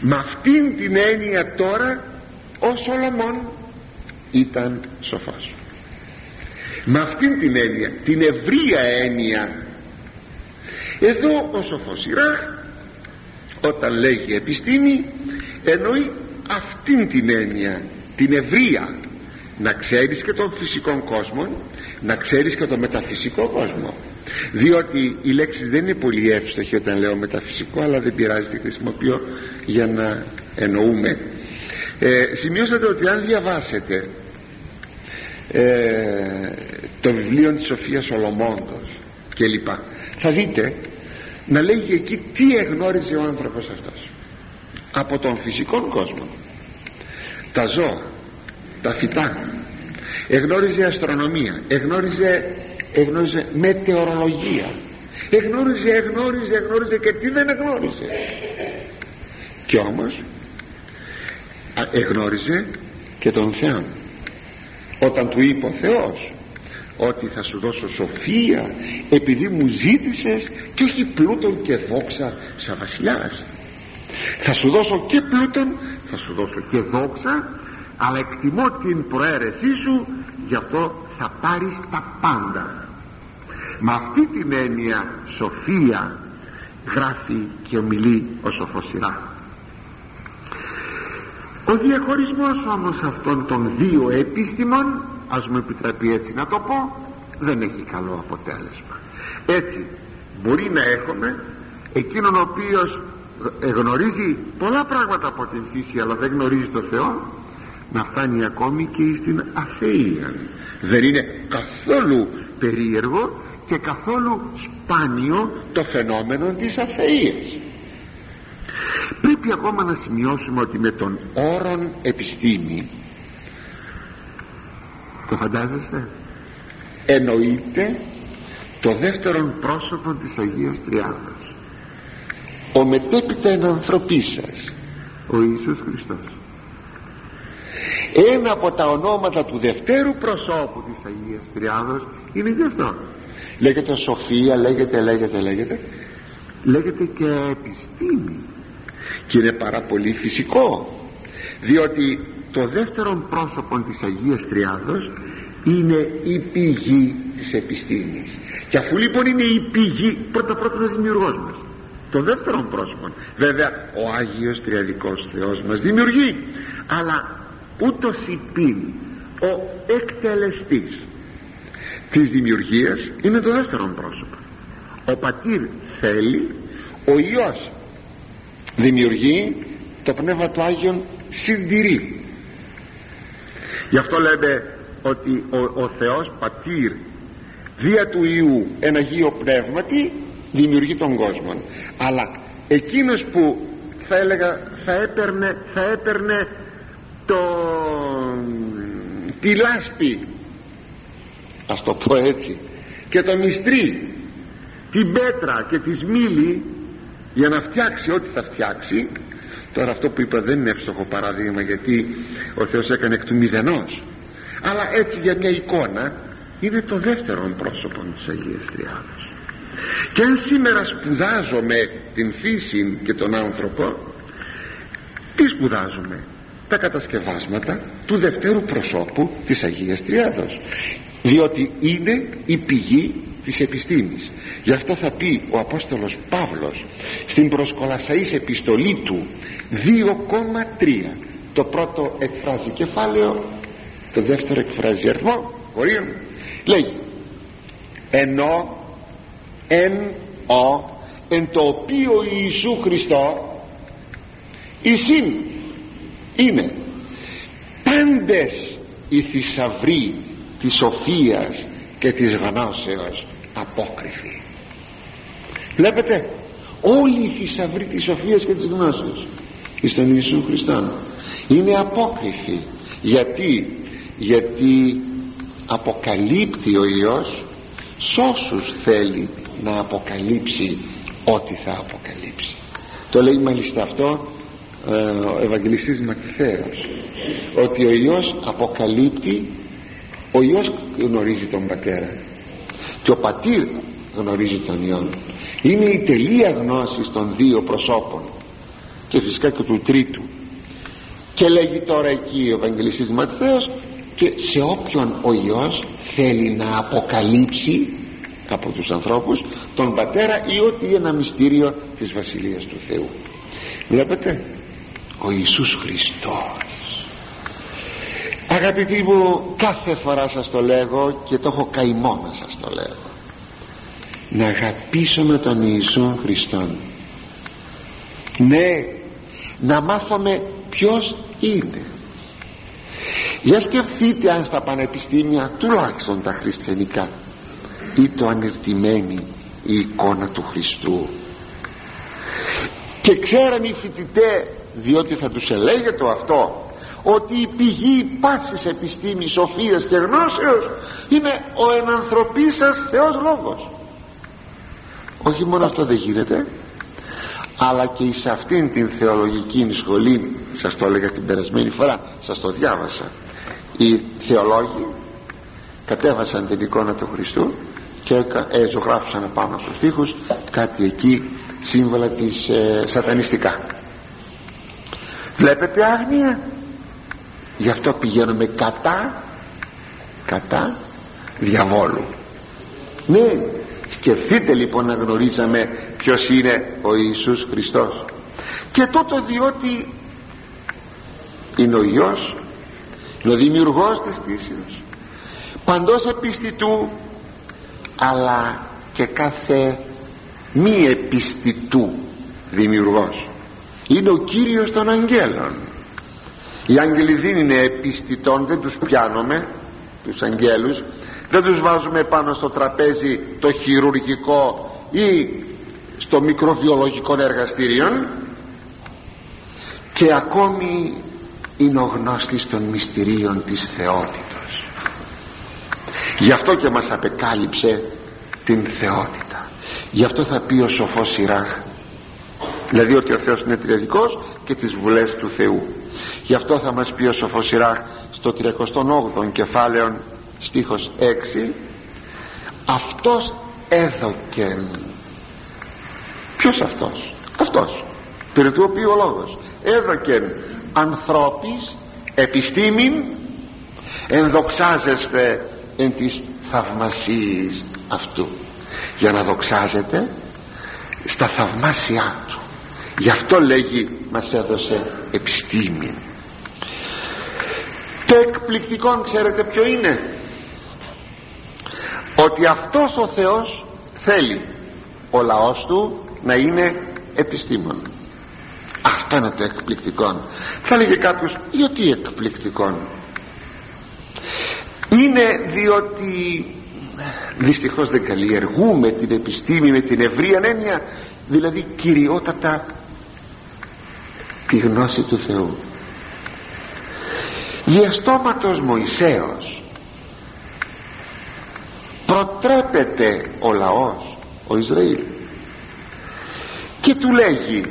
με αυτήν την έννοια τώρα ο Σολομών ήταν σοφός. Με αυτήν την έννοια την ευρία έννοια εδώ ο σοφός Ιράχ όταν λέγει επιστήμη εννοεί αυτήν την έννοια την ευρεία. Να ξέρεις και τον φυσικό κόσμο να ξέρεις και τον μεταφυσικό κόσμο. Διότι η λέξη δεν είναι πολύ εύστοχη όταν λέω μεταφυσικό αλλά δεν πειράζει τη χρησιμοποιώ για να εννοούμε. Ε, σημειώσατε ότι αν διαβάσετε ε, το βιβλίο της Σοφίας Σολομόντος και λοιπά θα δείτε να λέγει εκεί τι εγνώριζε ο άνθρωπος αυτός από τον φυσικό κόσμο. Τα ζώα τα φυτά. Εγνώριζε αστρονομία εγνώριζε, εγνώριζε μετεωρολογία. Εγνώριζε, εγνώριζε, εγνώριζε και τι δεν εγνώριζε. Και όμως εγνώριζε και τον Θεό. Όταν του είπε ο Θεός ότι θα σου δώσω σοφία επειδή μου ζήτησες και όχι πλούτον και δόξα σαν βασιλιάς θα σου δώσω και πλούτον θα σου δώσω και δόξα αλλά εκτιμώ την προαίρεσή σου γι' αυτό θα πάρεις τα πάντα. Με αυτή την έννοια σοφία γράφει και ομιλεί ο σοφοσυρά ο διαχωρισμός όμως αυτών των δύο επίστημων ας μου επιτραπεί έτσι να το πω δεν έχει καλό αποτέλεσμα. Έτσι μπορεί να έχουμε εκείνον ο οποίος γνωρίζει πολλά πράγματα από την φύση αλλά δεν γνωρίζει το Θεό. Να φτάνει ακόμη και στην αθεία δεν είναι καθόλου περίεργο και καθόλου σπάνιο το φαινόμενο της αθείας πρέπει ακόμα να σημειώσουμε ότι με τον όρον επιστήμη το φαντάζεστε; Εννοείται το δεύτερον πρόσωπο της Αγίας Τριάδας ο μετέπειτα ενανθρωπής σας. Ο Ιησούς Χριστός. Ένα από τα ονόματα του δευτέρου προσώπου της Αγίας Τριάδος είναι και αυτό. Λέγεται σοφία λέγεται λέγεται λέγεται. Λέγεται και επιστήμη. Και είναι πάρα πολύ φυσικό διότι το δεύτερο πρόσωπο της Αγίας Τριάδος είναι η πηγή της επιστήμης. Και αφού λοιπόν είναι η πηγή πρώτα πρώτα ο δημιουργός μας το δεύτερο πρόσωπο. Βέβαια ο Άγιος Τριαδικός Θεός μας δημιουργεί. Αλλά ούτως υπήν ο εκτελεστής της δημιουργίας είναι το δεύτερο πρόσωπο. Ο πατήρ θέλει ο Υιός δημιουργεί το Πνεύμα του Άγιον συντηρεί. Γι' αυτό λέμε ότι ο, ο Θεός πατήρ δια του Ιού ένα Αγίο Πνεύματι δημιουργεί τον κόσμο αλλά εκείνος που θα έλεγα θα έπαιρνε, θα έπαιρνε το, τη λάσπη ας το πω έτσι και το μυστρί την πέτρα και τη σμήλη για να φτιάξει ό,τι θα φτιάξει. Τώρα αυτό που είπα δεν είναι εύστοχο παράδειγμα γιατί ο Θεός έκανε εκ του μηδενός. Αλλά έτσι για μια εικόνα είναι το δεύτερο πρόσωπο της Αγίας Τριάδας και αν σήμερα σπουδάζομαι την φύση και τον άνθρωπο τι σπουδάζουμε τα κατασκευάσματα του δευτέρου προσώπου της Αγίας Τριάδος. Διότι είναι η πηγή της επιστήμης. Γι' αυτό θα πει ο Απόστολος Παύλος στην προσκολασαής επιστολή του 2,3 το πρώτο εκφράζει κεφάλαιο το δεύτερο εκφράζει αριθμό χωρίων λέγει ενώ εν ο εν το οποίο Ιησού Χριστό εισήν είναι πάντες οι θησαυροί της σοφίας και της γνώσεως απόκριφοι. Βλέπετε όλοι οι θησαυροί της σοφίας και της γνώσεως στον Ιησού Χριστό είναι απόκριφοι. Γιατί; Γιατί αποκαλύπτει ο Υιός σ' όσους θέλει να αποκαλύψει ό,τι θα αποκαλύψει. Το λέει μάλιστα αυτό ε, ο Ευαγγελιστής Ματθαίος ότι ο Υιός αποκαλύπτει ο Υιός γνωρίζει τον Πατέρα και ο Πατήρ γνωρίζει τον Υιόν. Είναι η τελεία γνώση των δύο προσώπων και φυσικά και του τρίτου. Και λέγει τώρα εκεί ο Ευαγγελιστής Ματθαίος και σε όποιον ο Υιός θέλει να αποκαλύψει από τους ανθρώπους τον Πατέρα ή ότι ένα μυστήριο της Βασιλείας του Θεού. Βλέπετε ο Ιησούς Χριστός. Αγαπητοί μου κάθε φορά σας το λέγω και το έχω καημό να σας το λέγω. Να αγαπήσουμε τον Ιησού Χριστόν. Ναι να μάθουμε ποιος είναι. Για σκεφτείτε αν στα πανεπιστήμια τουλάχιστον τα χριστιανικά ή το ανερτημένη η εικόνα του Χριστού. Και ξέραν οι φοιτητέ διότι θα τους ελέγεται αυτό ότι η πηγή πάσης επιστήμης, σοφίας και γνώσεως είναι ο ενανθρωπής σας Θεός Λόγος. Όχι μόνο αυτό δεν γίνεται αλλά και εις αυτήν την θεολογική σχολή σας το έλεγα την περασμένη φορά σας το διάβασα οι θεολόγοι κατέβασαν την εικόνα του Χριστού και ε, ζωγράφουσαν πάνω στους τοίχους κάτι εκεί σύμβολα της ε, σατανιστικά. Βλέπετε άγνοια; Γι' αυτό πηγαίνουμε κατά κατά διαβόλου ναι σκεφτείτε λοιπόν να γνωρίζαμε ποιος είναι ο Ιησούς Χριστός. Και τότε διότι είναι ο Υιός είναι ο δημιουργός της πτήσεως παντός επιστητού αλλά και κάθε μη επιστητού δημιουργός. Είναι ο Κύριος των αγγέλων. Οι άγγελοι δεν είναι επιστητών δεν τους πιάνουμε τους αγγέλους. Δεν τους βάζουμε πάνω στο τραπέζι το χειρουργικό ή στο μικροβιολογικό εργαστήριο και ακόμη είναι ο γνώστης των μυστηρίων της θεότητος γι' αυτό και μας απεκάλυψε την θεότητα. Γι' αυτό θα πει ο σοφός Σιράχ δηλαδή ότι ο Θεός είναι τριαδικός και τις βουλές του Θεού. Γι' αυτό θα μας πει ο σοφός Σιράχ στο 38ο κεφάλαιο στίχος 6 αυτός έδωκεν ποιος αυτός; Αυτός. Περί του οποίου ο λόγος; Έδωκεν ανθρώπης επιστήμην ενδοξάζεστε εν της θαυμασίες αυτού. Για να δοξάζεται στα θαυμάσια του. Γι' αυτό λέγει μας έδωσε επιστήμη. Το εκπληκτικό ξέρετε ποιο είναι; Ότι αυτός ο Θεός θέλει ο λαός του να είναι επιστήμον. Αυτό είναι το εκπληκτικό. Θα έλεγε κάποιος γιατί εκπληκτικό; Είναι διότι δυστυχώς δεν καλλιεργούμε την επιστήμη με την ευρία έννοια δηλαδή κυριότατα τη γνώση του Θεού. Διαστόματος Μωυσέως προτρέπεται ο λαός ο Ισραήλ και του λέγει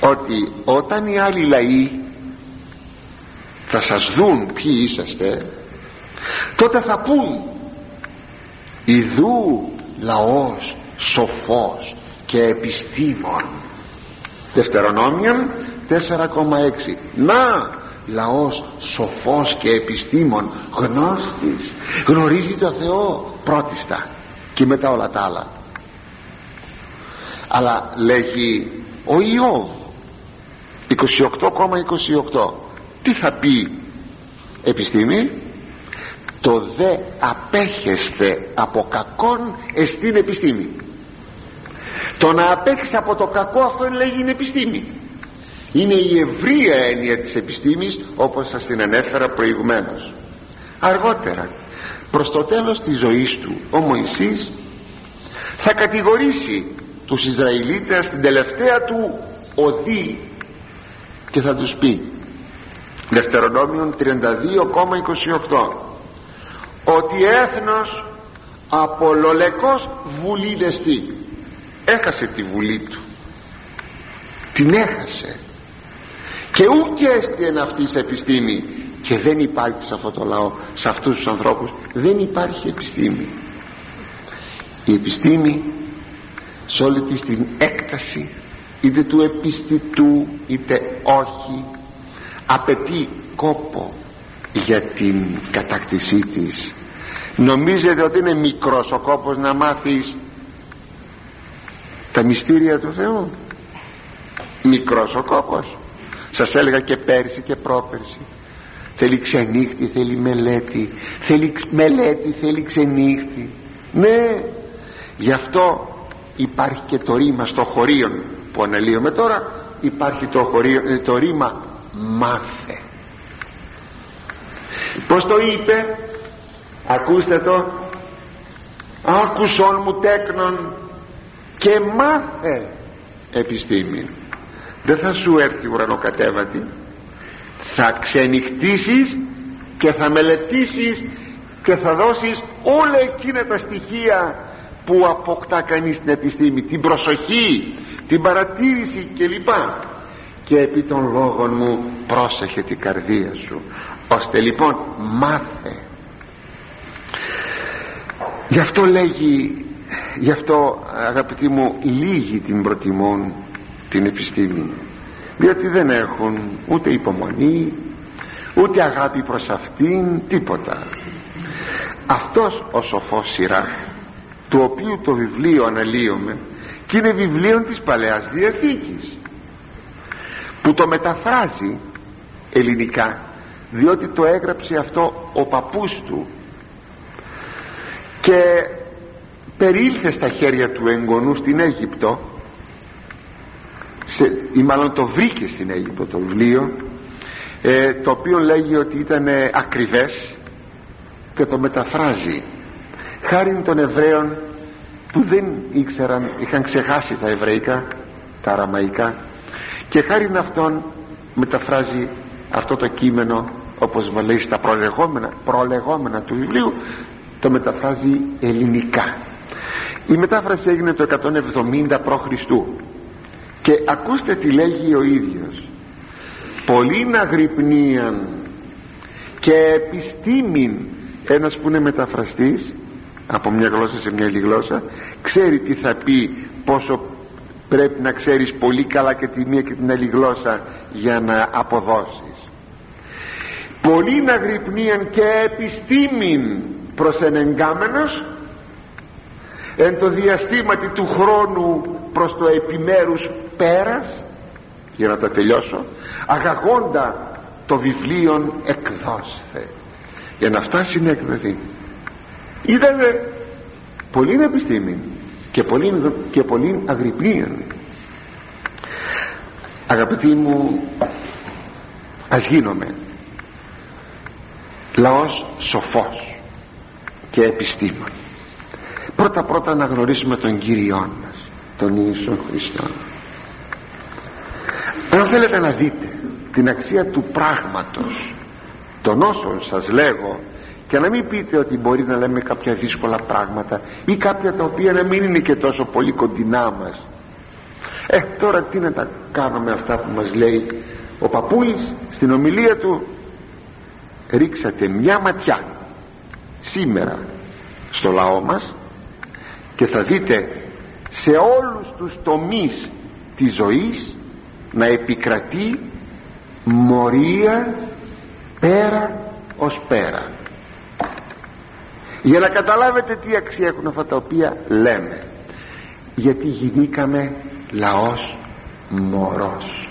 ότι όταν οι άλλοι λαοί θα σας δουν ποιοι είσαστε. Τότε θα πούν ιδού λαός σοφός και επιστήμων Δευτερονόμιον 4,6 να λαός σοφός και επιστήμων γνώστης. Γνωρίζει το Θεό πρώτιστα και μετά όλα τα άλλα. Αλλά λέγει ο Ιώβ 28,28 τι θα πει επιστήμη; Το δε απέχεστε από κακόν εστίν επιστήμη. Το να απέχεις από το κακό αυτό λέγει είναι επιστήμη. Είναι η ευρία έννοια της επιστήμης όπως σας την ανέφερα προηγουμένως. Αργότερα προς το τέλος της ζωής του ο Μωυσής θα κατηγορήσει τους Ισραηλίτες την τελευταία του οδή και θα τους πει Δευτερονόμιον 32,28 ότι έθνος απολολεκός βουλίδεστη. Έχασε τη βουλή του. Την έχασε. Και ούτε έστειν αυτή σε επιστήμη. Και δεν υπάρχει σε αυτό το λαό σε αυτούς τους ανθρώπους δεν υπάρχει επιστήμη. Η επιστήμη σε όλη της την έκταση είτε του επιστητού είτε όχι απαιτεί κόπο για την κατακτησή της. Νομίζετε ότι είναι μικρός ο κόπος να μάθεις τα μυστήρια του Θεού; Μικρός ο κόπος. Σας έλεγα και πέρσι και πρόπερσι. Θέλει ξενύχτη θέλει μελέτη. Θέλει μελέτη θέλει ξενύχτη. Ναι. Γι' αυτό υπάρχει και το ρήμα στο χωρίο που αναλύουμε τώρα. Υπάρχει το, χωρίο, ε, το ρήμα μάθε. Πως το είπε; Ακούστε το. Άκουσον μου τέκνον και μάθε επιστήμη δεν θα σου έρθει ουρανοκατέβατη. Θα ξενυχτήσεις και θα μελετήσεις και θα δώσεις όλα εκείνα τα στοιχεία που αποκτά κανείς την επιστήμη. Την προσοχή την παρατήρηση κλπ και επί των λόγων μου πρόσεχε την καρδία σου ώστε λοιπόν μάθε. Γι' αυτό λέγει γι' αυτό αγαπητοί μου λίγοι την προτιμούν την επιστήμη διότι δεν έχουν ούτε υπομονή ούτε αγάπη προς αυτήν τίποτα. Αυτός ο σοφός σειρά του οποίου το βιβλίο αναλύομαι και είναι βιβλίο της Παλαιάς Διαθήκης που το μεταφράζει ελληνικά διότι το έγραψε αυτό ο παππούς του. Και περιήλθε στα χέρια του εγγονού στην Αίγυπτο σε, ή μάλλον το βρήκε στην Αίγυπτο το βιβλίο ε, το οποίο λέγει ότι ήταν ακριβές και το μεταφράζει. Χάρη των Εβραίων που δεν ήξεραν είχαν ξεχάσει τα Εβραϊκά τα Αραμαϊκά και χάρη αυτόν μεταφράζει αυτό το κείμενο όπως μου λέει στα προλεγόμενα, προλεγόμενα του βιβλίου το μεταφράζει ελληνικά η μετάφραση έγινε το 170 π.Χ. και ακούστε τι λέγει ο ίδιος πολλήν αγρυπνίαν και επιστήμην ένας που είναι μεταφραστής από μια γλώσσα σε μια άλλη γλώσσα ξέρει τι θα πει πόσο πρέπει να ξέρεις πολύ καλά και τη μία και την άλλη γλώσσα για να αποδώσεις. Πολύ αγρυπνίαν και επιστήμην προς ενεγκάμενος εν το διαστήματι του χρόνου προς το επιμέρους πέρας για να τα τελειώσω αγαγόντα το βιβλίο εκδόσθε για να φτάσει να εκδοθεί. Είδατε πολύ επιστήμη και πολύ, και πολύ αγρυπνία αγαπητοί μου ας γίνομαι λαός σοφός και επιστήμων πρώτα πρώτα να γνωρίσουμε τον Κύριό μας τον Ιησού Χριστό αν θέλετε να δείτε την αξία του πράγματος των όσων σας λέγω και να μην πείτε ότι μπορεί να λέμε κάποια δύσκολα πράγματα ή κάποια τα οποία να μην είναι και τόσο πολύ κοντινά μας. Ε τώρα τι να τα κάνουμε αυτά που μας λέει ο παππούλης στην ομιλία του. Ρίξατε μια ματιά σήμερα στο λαό μας και θα δείτε σε όλους τους τομείς της ζωής να επικρατεί μορία πέρα ως πέρα για να καταλάβετε τι αξία έχουν αυτά τα οποία λέμε. Γιατί γινήκαμε λαός μωρός.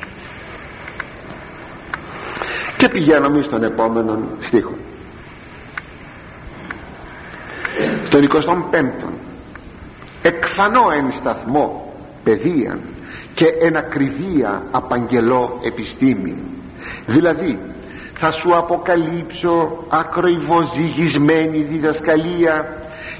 Και πηγαίνουμε στον επόμενο στίχο. Τον 25ο εκφανώ εν σταθμό παιδείαν και εν ακριβία απαγγελώ επιστήμη δηλαδή θα σου αποκαλύψω ακροϊβοζυγισμένη διδασκαλία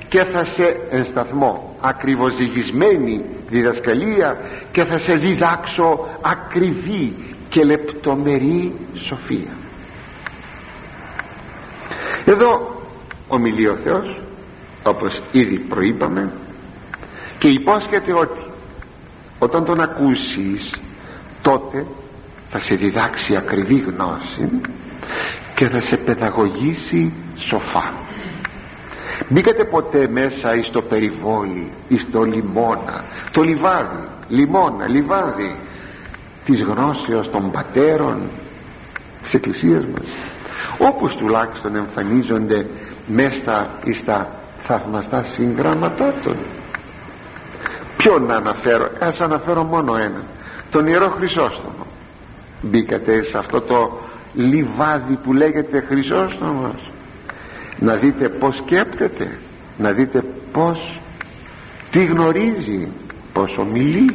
και θα σε ενσταθμό ακριβοζυγισμένη διδασκαλία και θα σε διδάξω ακριβή και λεπτομερή σοφία. Εδώ ομιλεί ο Θεός όπως ήδη προείπαμε και υπόσχεται ότι όταν τον ακούσεις τότε θα σε διδάξει ακριβή γνώση και θα σε παιδαγωγήσει σοφά. Μπήκατε ποτέ μέσα εις το περιβόλι εις το λιμόνα το λιβάδι λιμόνα, λιβάδι της γνώσεως των πατέρων της εκκλησίας μας όπως τουλάχιστον εμφανίζονται μέσα εις τα θαυμαστά συγγράμματά των. Ποιον να αναφέρω ας αναφέρω μόνο ένα τον Ιερό Χρυσόστομο. Μπήκατε σε αυτό το λιβάδι που λέγεται Χρυσόστομος. Να δείτε πως σκέπτεται να δείτε πως τι γνωρίζει πως ομιλεί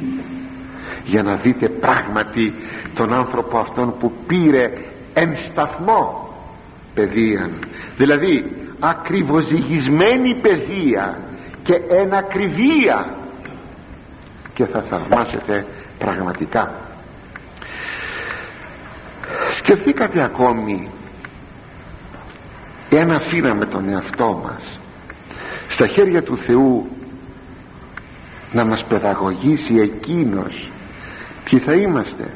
για να δείτε πράγματι τον άνθρωπο αυτόν που πήρε εν σταθμό παιδείαν. Δηλαδή ακριβοζυγισμένη παιδεία και εν ακριβία. Και θα θαυμάσετε πραγματικά σκεφτήκατε ακόμη εάν αφήναμε τον εαυτό μας στα χέρια του Θεού να μας παιδαγωγήσει εκείνος ποιοι θα είμαστε.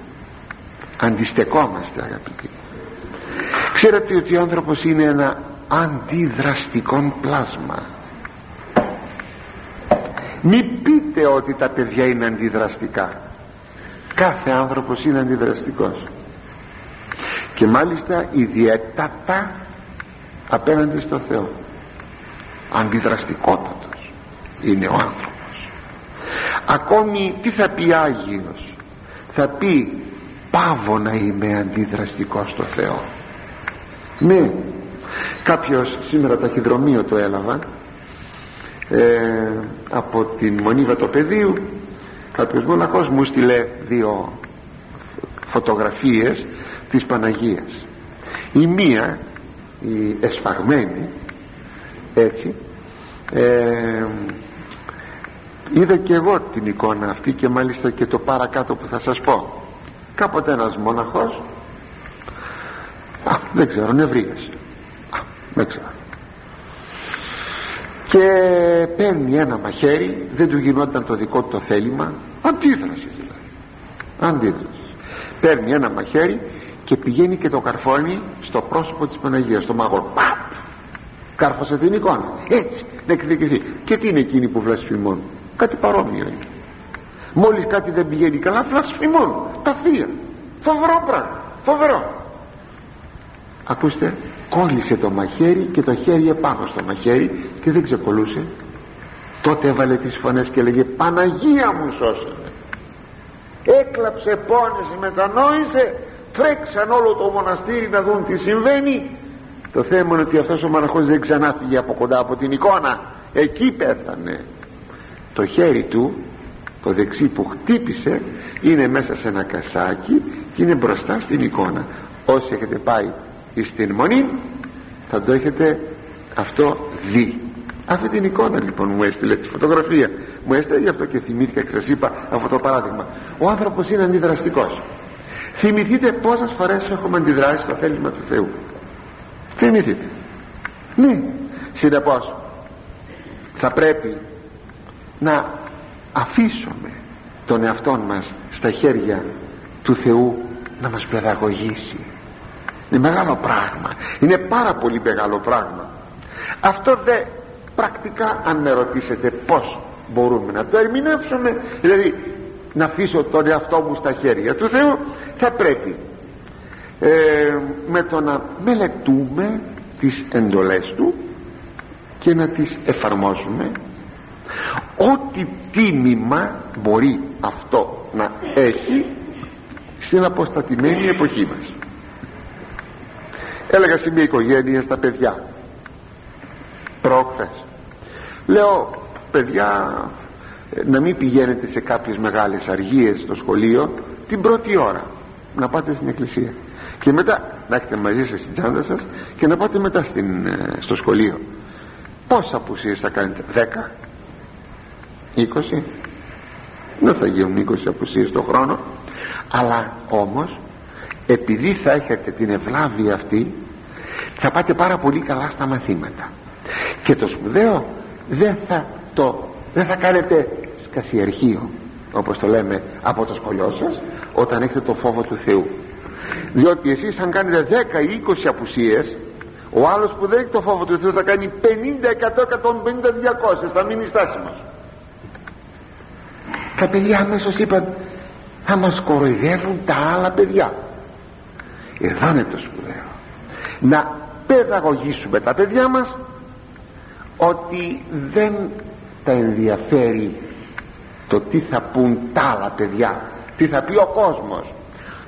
Αντιστεκόμαστε αγαπητοί. Ξέρετε ότι ο άνθρωπος είναι ένα αντιδραστικό πλάσμα. Μη πείτε ότι τα παιδιά είναι αντιδραστικά. Κάθε άνθρωπος είναι αντιδραστικός και μάλιστα ιδιαίτατα απέναντι στο Θεό. Αντιδραστικότατος είναι ο άνθρωπος. Ακόμη τι θα πει Άγιος. Θα πει πάβω να είμαι αντιδραστικός στο Θεό ναι. Κάποιος σήμερα ταχυδρομείο το έλαβα ε, από την Μονή Βατοπεδίου. Κάποιος μοναχός μου στείλε δύο φωτογραφίες της Παναγίας. Η μία η εσφαγμένη έτσι ε, είδα και εγώ την εικόνα αυτή και μάλιστα και το παρακάτω που θα σας πω. Κάποτε ένας μόναχος α, δεν ξέρω νευρίασε α, δεν ξέρω. Και παίρνει ένα μαχαίρι δεν του γινόταν το δικό του το θέλημα. Αντίδραση δηλαδή. Αντίδραση παίρνει ένα μαχαίρι και πηγαίνει και το καρφώνει στο πρόσωπο της Παναγίας στο μάγο Παπ! κάρφωσε την εικόνα. Έτσι να εκδικηθεί. Και τι είναι εκείνη που βλασφημών κάτι παρόμοιο είναι. Μόλις κάτι δεν πηγαίνει καλά βλασφημών τα θεία. Φοβερό πράγμα. Φοβερό. Ακούστε κόλλησε το μαχαίρι και το χέρι επάνω στο μαχαίρι και δεν ξεκολούσε τότε έβαλε τις φωνές και λέγε Παναγία μου σώσε έκλαψε πόνεσε μετανόησε τρέξαν όλο το μοναστήρι να δουν τι συμβαίνει. Το θέμα είναι ότι αυτός ο μοναχός δεν ξανά φύγει από κοντά από την εικόνα. Εκεί πέθανε. Το χέρι του το δεξί που χτύπησε είναι μέσα σε ένα κασάκι και είναι μπροστά στην εικόνα. Όσοι έχετε πάει στην μονή θα το έχετε αυτό δει. Αυτή την εικόνα λοιπόν μου έστειλε τη φωτογραφία. Μου έστειλε γι' αυτό και θυμήθηκα και σας είπα αυτό το παράδειγμα. Ο άνθρωπος είναι αντιδραστικός θυμηθείτε πόσες φορές έχουμε αντιδράσει στο θέλημα του Θεού. Θυμηθείτε. Ναι. Συνεπώς θα πρέπει να αφήσουμε τον εαυτό μας στα χέρια του Θεού να μας παιδαγωγήσει. Είναι μεγάλο πράγμα. Είναι πάρα πολύ μεγάλο πράγμα. Αυτό δεν πρακτικά αν με ρωτήσετε πως μπορούμε να το ερμηνεύσουμε δηλαδή να αφήσω τον εαυτό μου στα χέρια του Θεού θα πρέπει ε, με το να μελετούμε τις εντολές του και να τις εφαρμόσουμε ό,τι τίμημα μπορεί αυτό να έχει στην αποστατημένη εποχή μας. Έλεγα σε μια οικογένεια στα παιδιά πρόκθες. Λέω παιδιά να μην πηγαίνετε σε κάποιες μεγάλες αργίες στο σχολείο την πρώτη ώρα να πάτε στην εκκλησία. Και μετά να έχετε μαζί σας την τσάντα σας και να πάτε μετά στην, ε, στο σχολείο. Πόσα απουσίες θα κάνετε 10 20 δεν θα γίνουν 20 απουσίες το χρόνο. Αλλά όμως επειδή θα έχετε την ευλάβη αυτή θα πάτε πάρα πολύ καλά στα μαθήματα. Και το σπουδαίο δεν θα το δεν θα κάνετε σκασιερχείο όπως το λέμε από το σχολείο σας όταν έχετε το φόβο του Θεού. Διότι εσείς αν κάνετε 10 ή 20 απουσίες ο άλλος που δεν έχει το φόβο του Θεού θα κάνει 50, 100, 150, 200 θα μείνει στάσιμος. Τα παιδιά αμέσως είπαν θα μας κοροϊδεύουν τα άλλα παιδιά εδώ είναι το σπουδαίο. Να παιδαγωγήσουμε τα παιδιά μας ότι δεν τα ενδιαφέρει το τι θα πούν τα άλλα παιδιά τι θα πει ο κόσμος.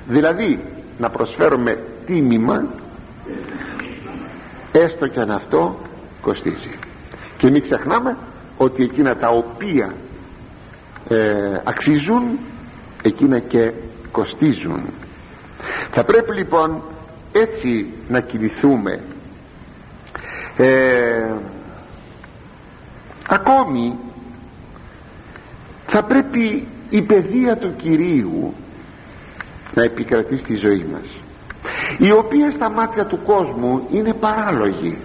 Δηλαδή να προσφέρουμε τίμημα έστω και αν αυτό κοστίζει. Και μην ξεχνάμε ότι εκείνα τα οποία ε, αξίζουν εκείνα και κοστίζουν. Θα πρέπει λοιπόν έτσι να κινηθούμε. Ε, ακόμη θα πρέπει η παιδεία του Κυρίου να επικρατεί στη ζωή μας η οποία στα μάτια του κόσμου είναι παράλογη.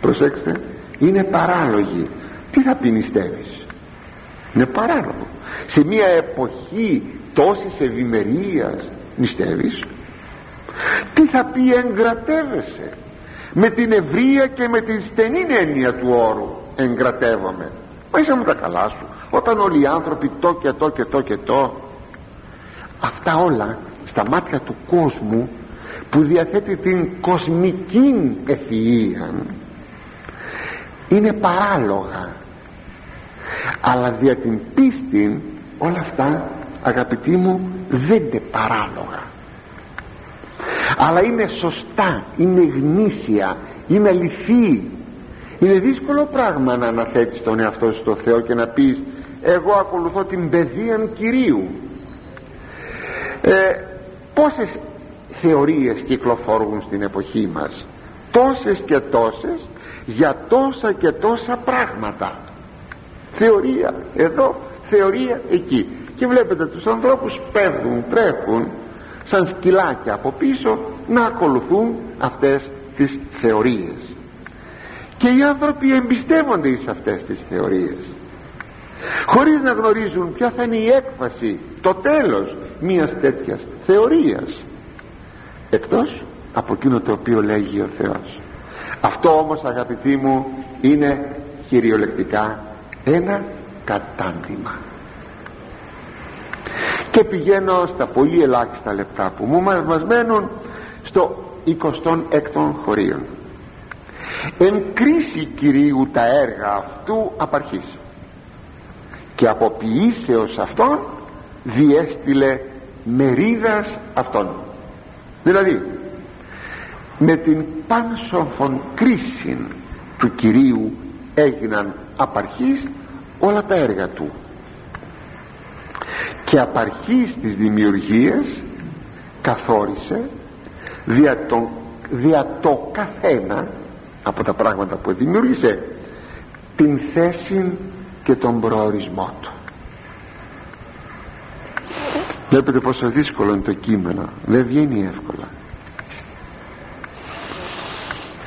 Προσέξτε είναι παράλογη. Τι θα ποινιστεύεις είναι παράλογο. Σε μια εποχή τόσης ευημερίας νηστεύεις; Τι θα πει εγκρατεύεσαι; Με την ευρεία και με την στενή έννοια του όρου εγκρατεύομαι μα είσαι μου τα καλά σου. Όταν όλοι οι άνθρωποι το και το και το και το. Αυτά όλα στα μάτια του κόσμου που διαθέτει την κοσμική ευφυΐα είναι παράλογα. Αλλά δια την πίστη όλα αυτά αγαπητοί μου δεν είναι παράλογα. Αλλά είναι σωστά είναι γνήσια είναι αληθή είναι δύσκολο πράγμα να αναθέτεις τον εαυτό σου στο Θεό και να πεις εγώ ακολουθώ την παιδεία Κυρίου ε, πόσες θεωρίες κυκλοφορούν στην εποχή μας; Τόσες και τόσες για τόσα και τόσα πράγματα. Θεωρία εδώ θεωρία εκεί. Και βλέπετε τους ανθρώπους πέφτουν τρέχουν σαν σκυλάκια από πίσω να ακολουθούν αυτές τις θεωρίες και οι άνθρωποι εμπιστεύονται σε αυτές τις θεωρίες. Χωρίς να γνωρίζουν ποια θα είναι η έκφαση το τέλος μιας τέτοιας θεωρίας. Εκτός από εκείνο το οποίο λέγει ο Θεός. Αυτό όμως αγαπητοί μου είναι κυριολεκτικά ένα κατάντημα. Και πηγαίνω στα πολύ ελάχιστα λεπτά που μου μας μένουν στο 26ο χωρίων εν κρίση Κυρίου τα έργα αυτού απαρχής και από ποιήσεως αυτών διέστηλε μερίδας αυτών. Δηλαδή με την πάνσοφον κρίση του Κυρίου έγιναν απαρχής όλα τα έργα του. Και απαρχής της δημιουργίας καθόρισε δια, τον, δια το καθένα από τα πράγματα που δημιούργησε την θέση και τον προορισμό του. Βλέπετε πόσο δύσκολο είναι το κείμενο. Δεν βγαίνει εύκολα.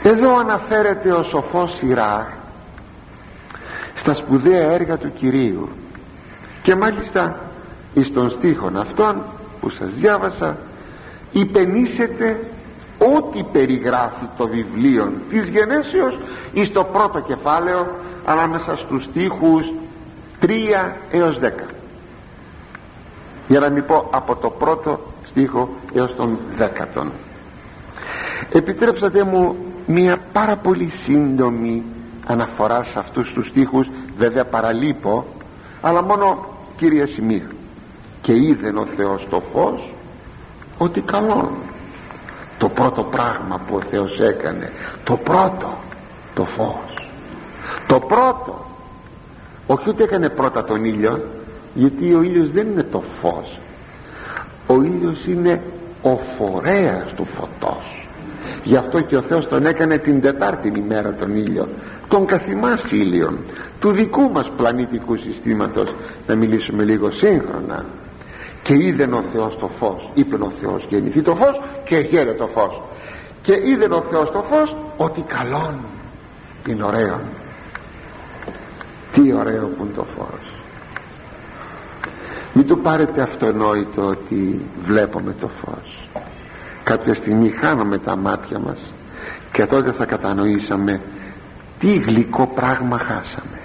Εδώ αναφέρεται ο σοφός σειρά στα σπουδαία έργα του Κυρίου και μάλιστα εις των στίχων αυτών που σας διάβασα υπενήσεται ό,τι περιγράφει το βιβλίο της γενέσεως εις το πρώτο κεφάλαιο ανάμεσα στους στίχους 3 έως 10 για να μην πω από το πρώτο στίχο έως τον δέκατον. Επιτρέψατε μου μια πάρα πολύ σύντομη αναφορά σε αυτούς τους στίχους. Βέβαια παραλείπω αλλά μόνο κύρια σημεία και είδεν ο Θεός το φως ότι καλό το πρώτο πράγμα που ο Θεός έκανε το πρώτο το φως. Το πρώτο όχι ότι έκανε πρώτα τον ήλιο γιατί ο ήλιος δεν είναι το φως. Ο ήλιος είναι ο φορέας του φωτός. Γι' αυτό και ο Θεός τον έκανε την τετάρτη ημέρα τον ήλιο. Τον καθημάς ήλιον του δικού μας πλανητικού συστήματος να μιλήσουμε λίγο σύγχρονα και είδε ο Θεός το φως είπε ο Θεός γεννηθεί το φως και γέρε το φως. Και είδε ο Θεός το φως ότι καλόν είναι ωραίο τι ωραίο που είναι το φως. Μην το πάρετε αυτονόητο ότι βλέπουμε το φως. Κάποια στιγμή χάνουμε τα μάτια μας και τότε θα κατανοήσαμε τι γλυκό πράγμα χάσαμε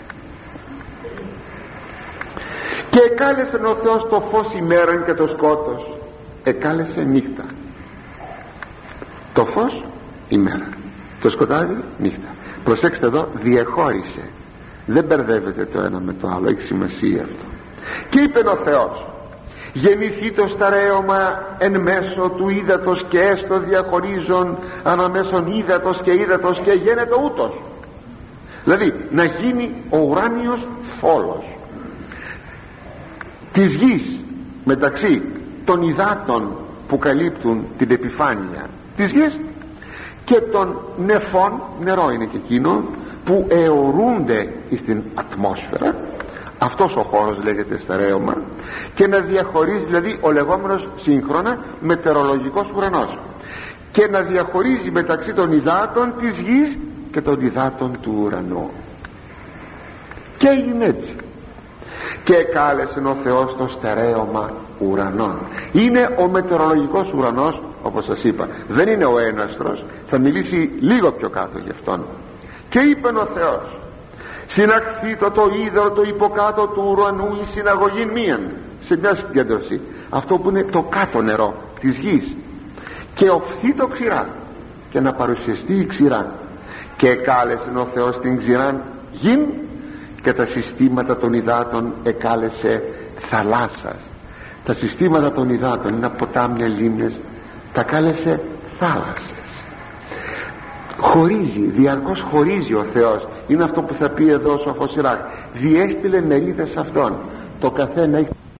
και εκάλεσε ο Θεός το φως ημέραν και το σκότος. Εκάλεσε νύχτα. Το φως ημέρα το σκοτάδι νύχτα. Προσέξτε εδώ διεχώρισε. Δεν μπερδεύεται το ένα με το άλλο. Έχει σημασία αυτό. Και είπε ο Θεός γεννηθεί το σταρέωμα εν μέσω του ύδατος και έστω διαχωρίζον αναμέσων ύδατος και ύδατος και γίνεται ούτως δηλαδή να γίνει ο ουράνιος φόλος της γης μεταξύ των υδάτων που καλύπτουν την επιφάνεια της γης και των νεφών νερό είναι και εκείνο που αιωρούνται στην ατμόσφαιρα. Αυτός ο χώρος λέγεται στερέωμα και να διαχωρίζει δηλαδή ο λεγόμενος σύγχρονα μετεωρολογικός ουρανός και να διαχωρίζει μεταξύ των υδάτων της γης και των υδάτων του ουρανού. Και έγινε έτσι και κάλεσε ο Θεός το στερέωμα ουρανών. Είναι ο μετεωρολογικός ουρανός όπως σας είπα. Δεν είναι ο έναστρος. Θα μιλήσει λίγο πιο κάτω γι' αυτόν. Και είπε ο Θεός συναχθεί το το είδωρο το υποκάτω του ουρανού η συναγωγή μίαν σε μια συγκέντρωση αυτό που είναι το κάτω νερό της γης. Και οφθεί το ξηρά και να παρουσιαστεί η ξηρά και κάλεσε ο Θεός την ξηράν γην και τα συστήματα των υδάτων εκάλεσε θαλάσσας. Τα συστήματα των υδάτων είναι ποτάμια λίμνες τα κάλεσε θάλασσες. Χωρίζει, διαρκώς χωρίζει ο Θεός. Είναι αυτό που θα πει εδώ ο Σοφός Ιράκ. Διέστηλε μερίδες αυτών. Το καθένα έχει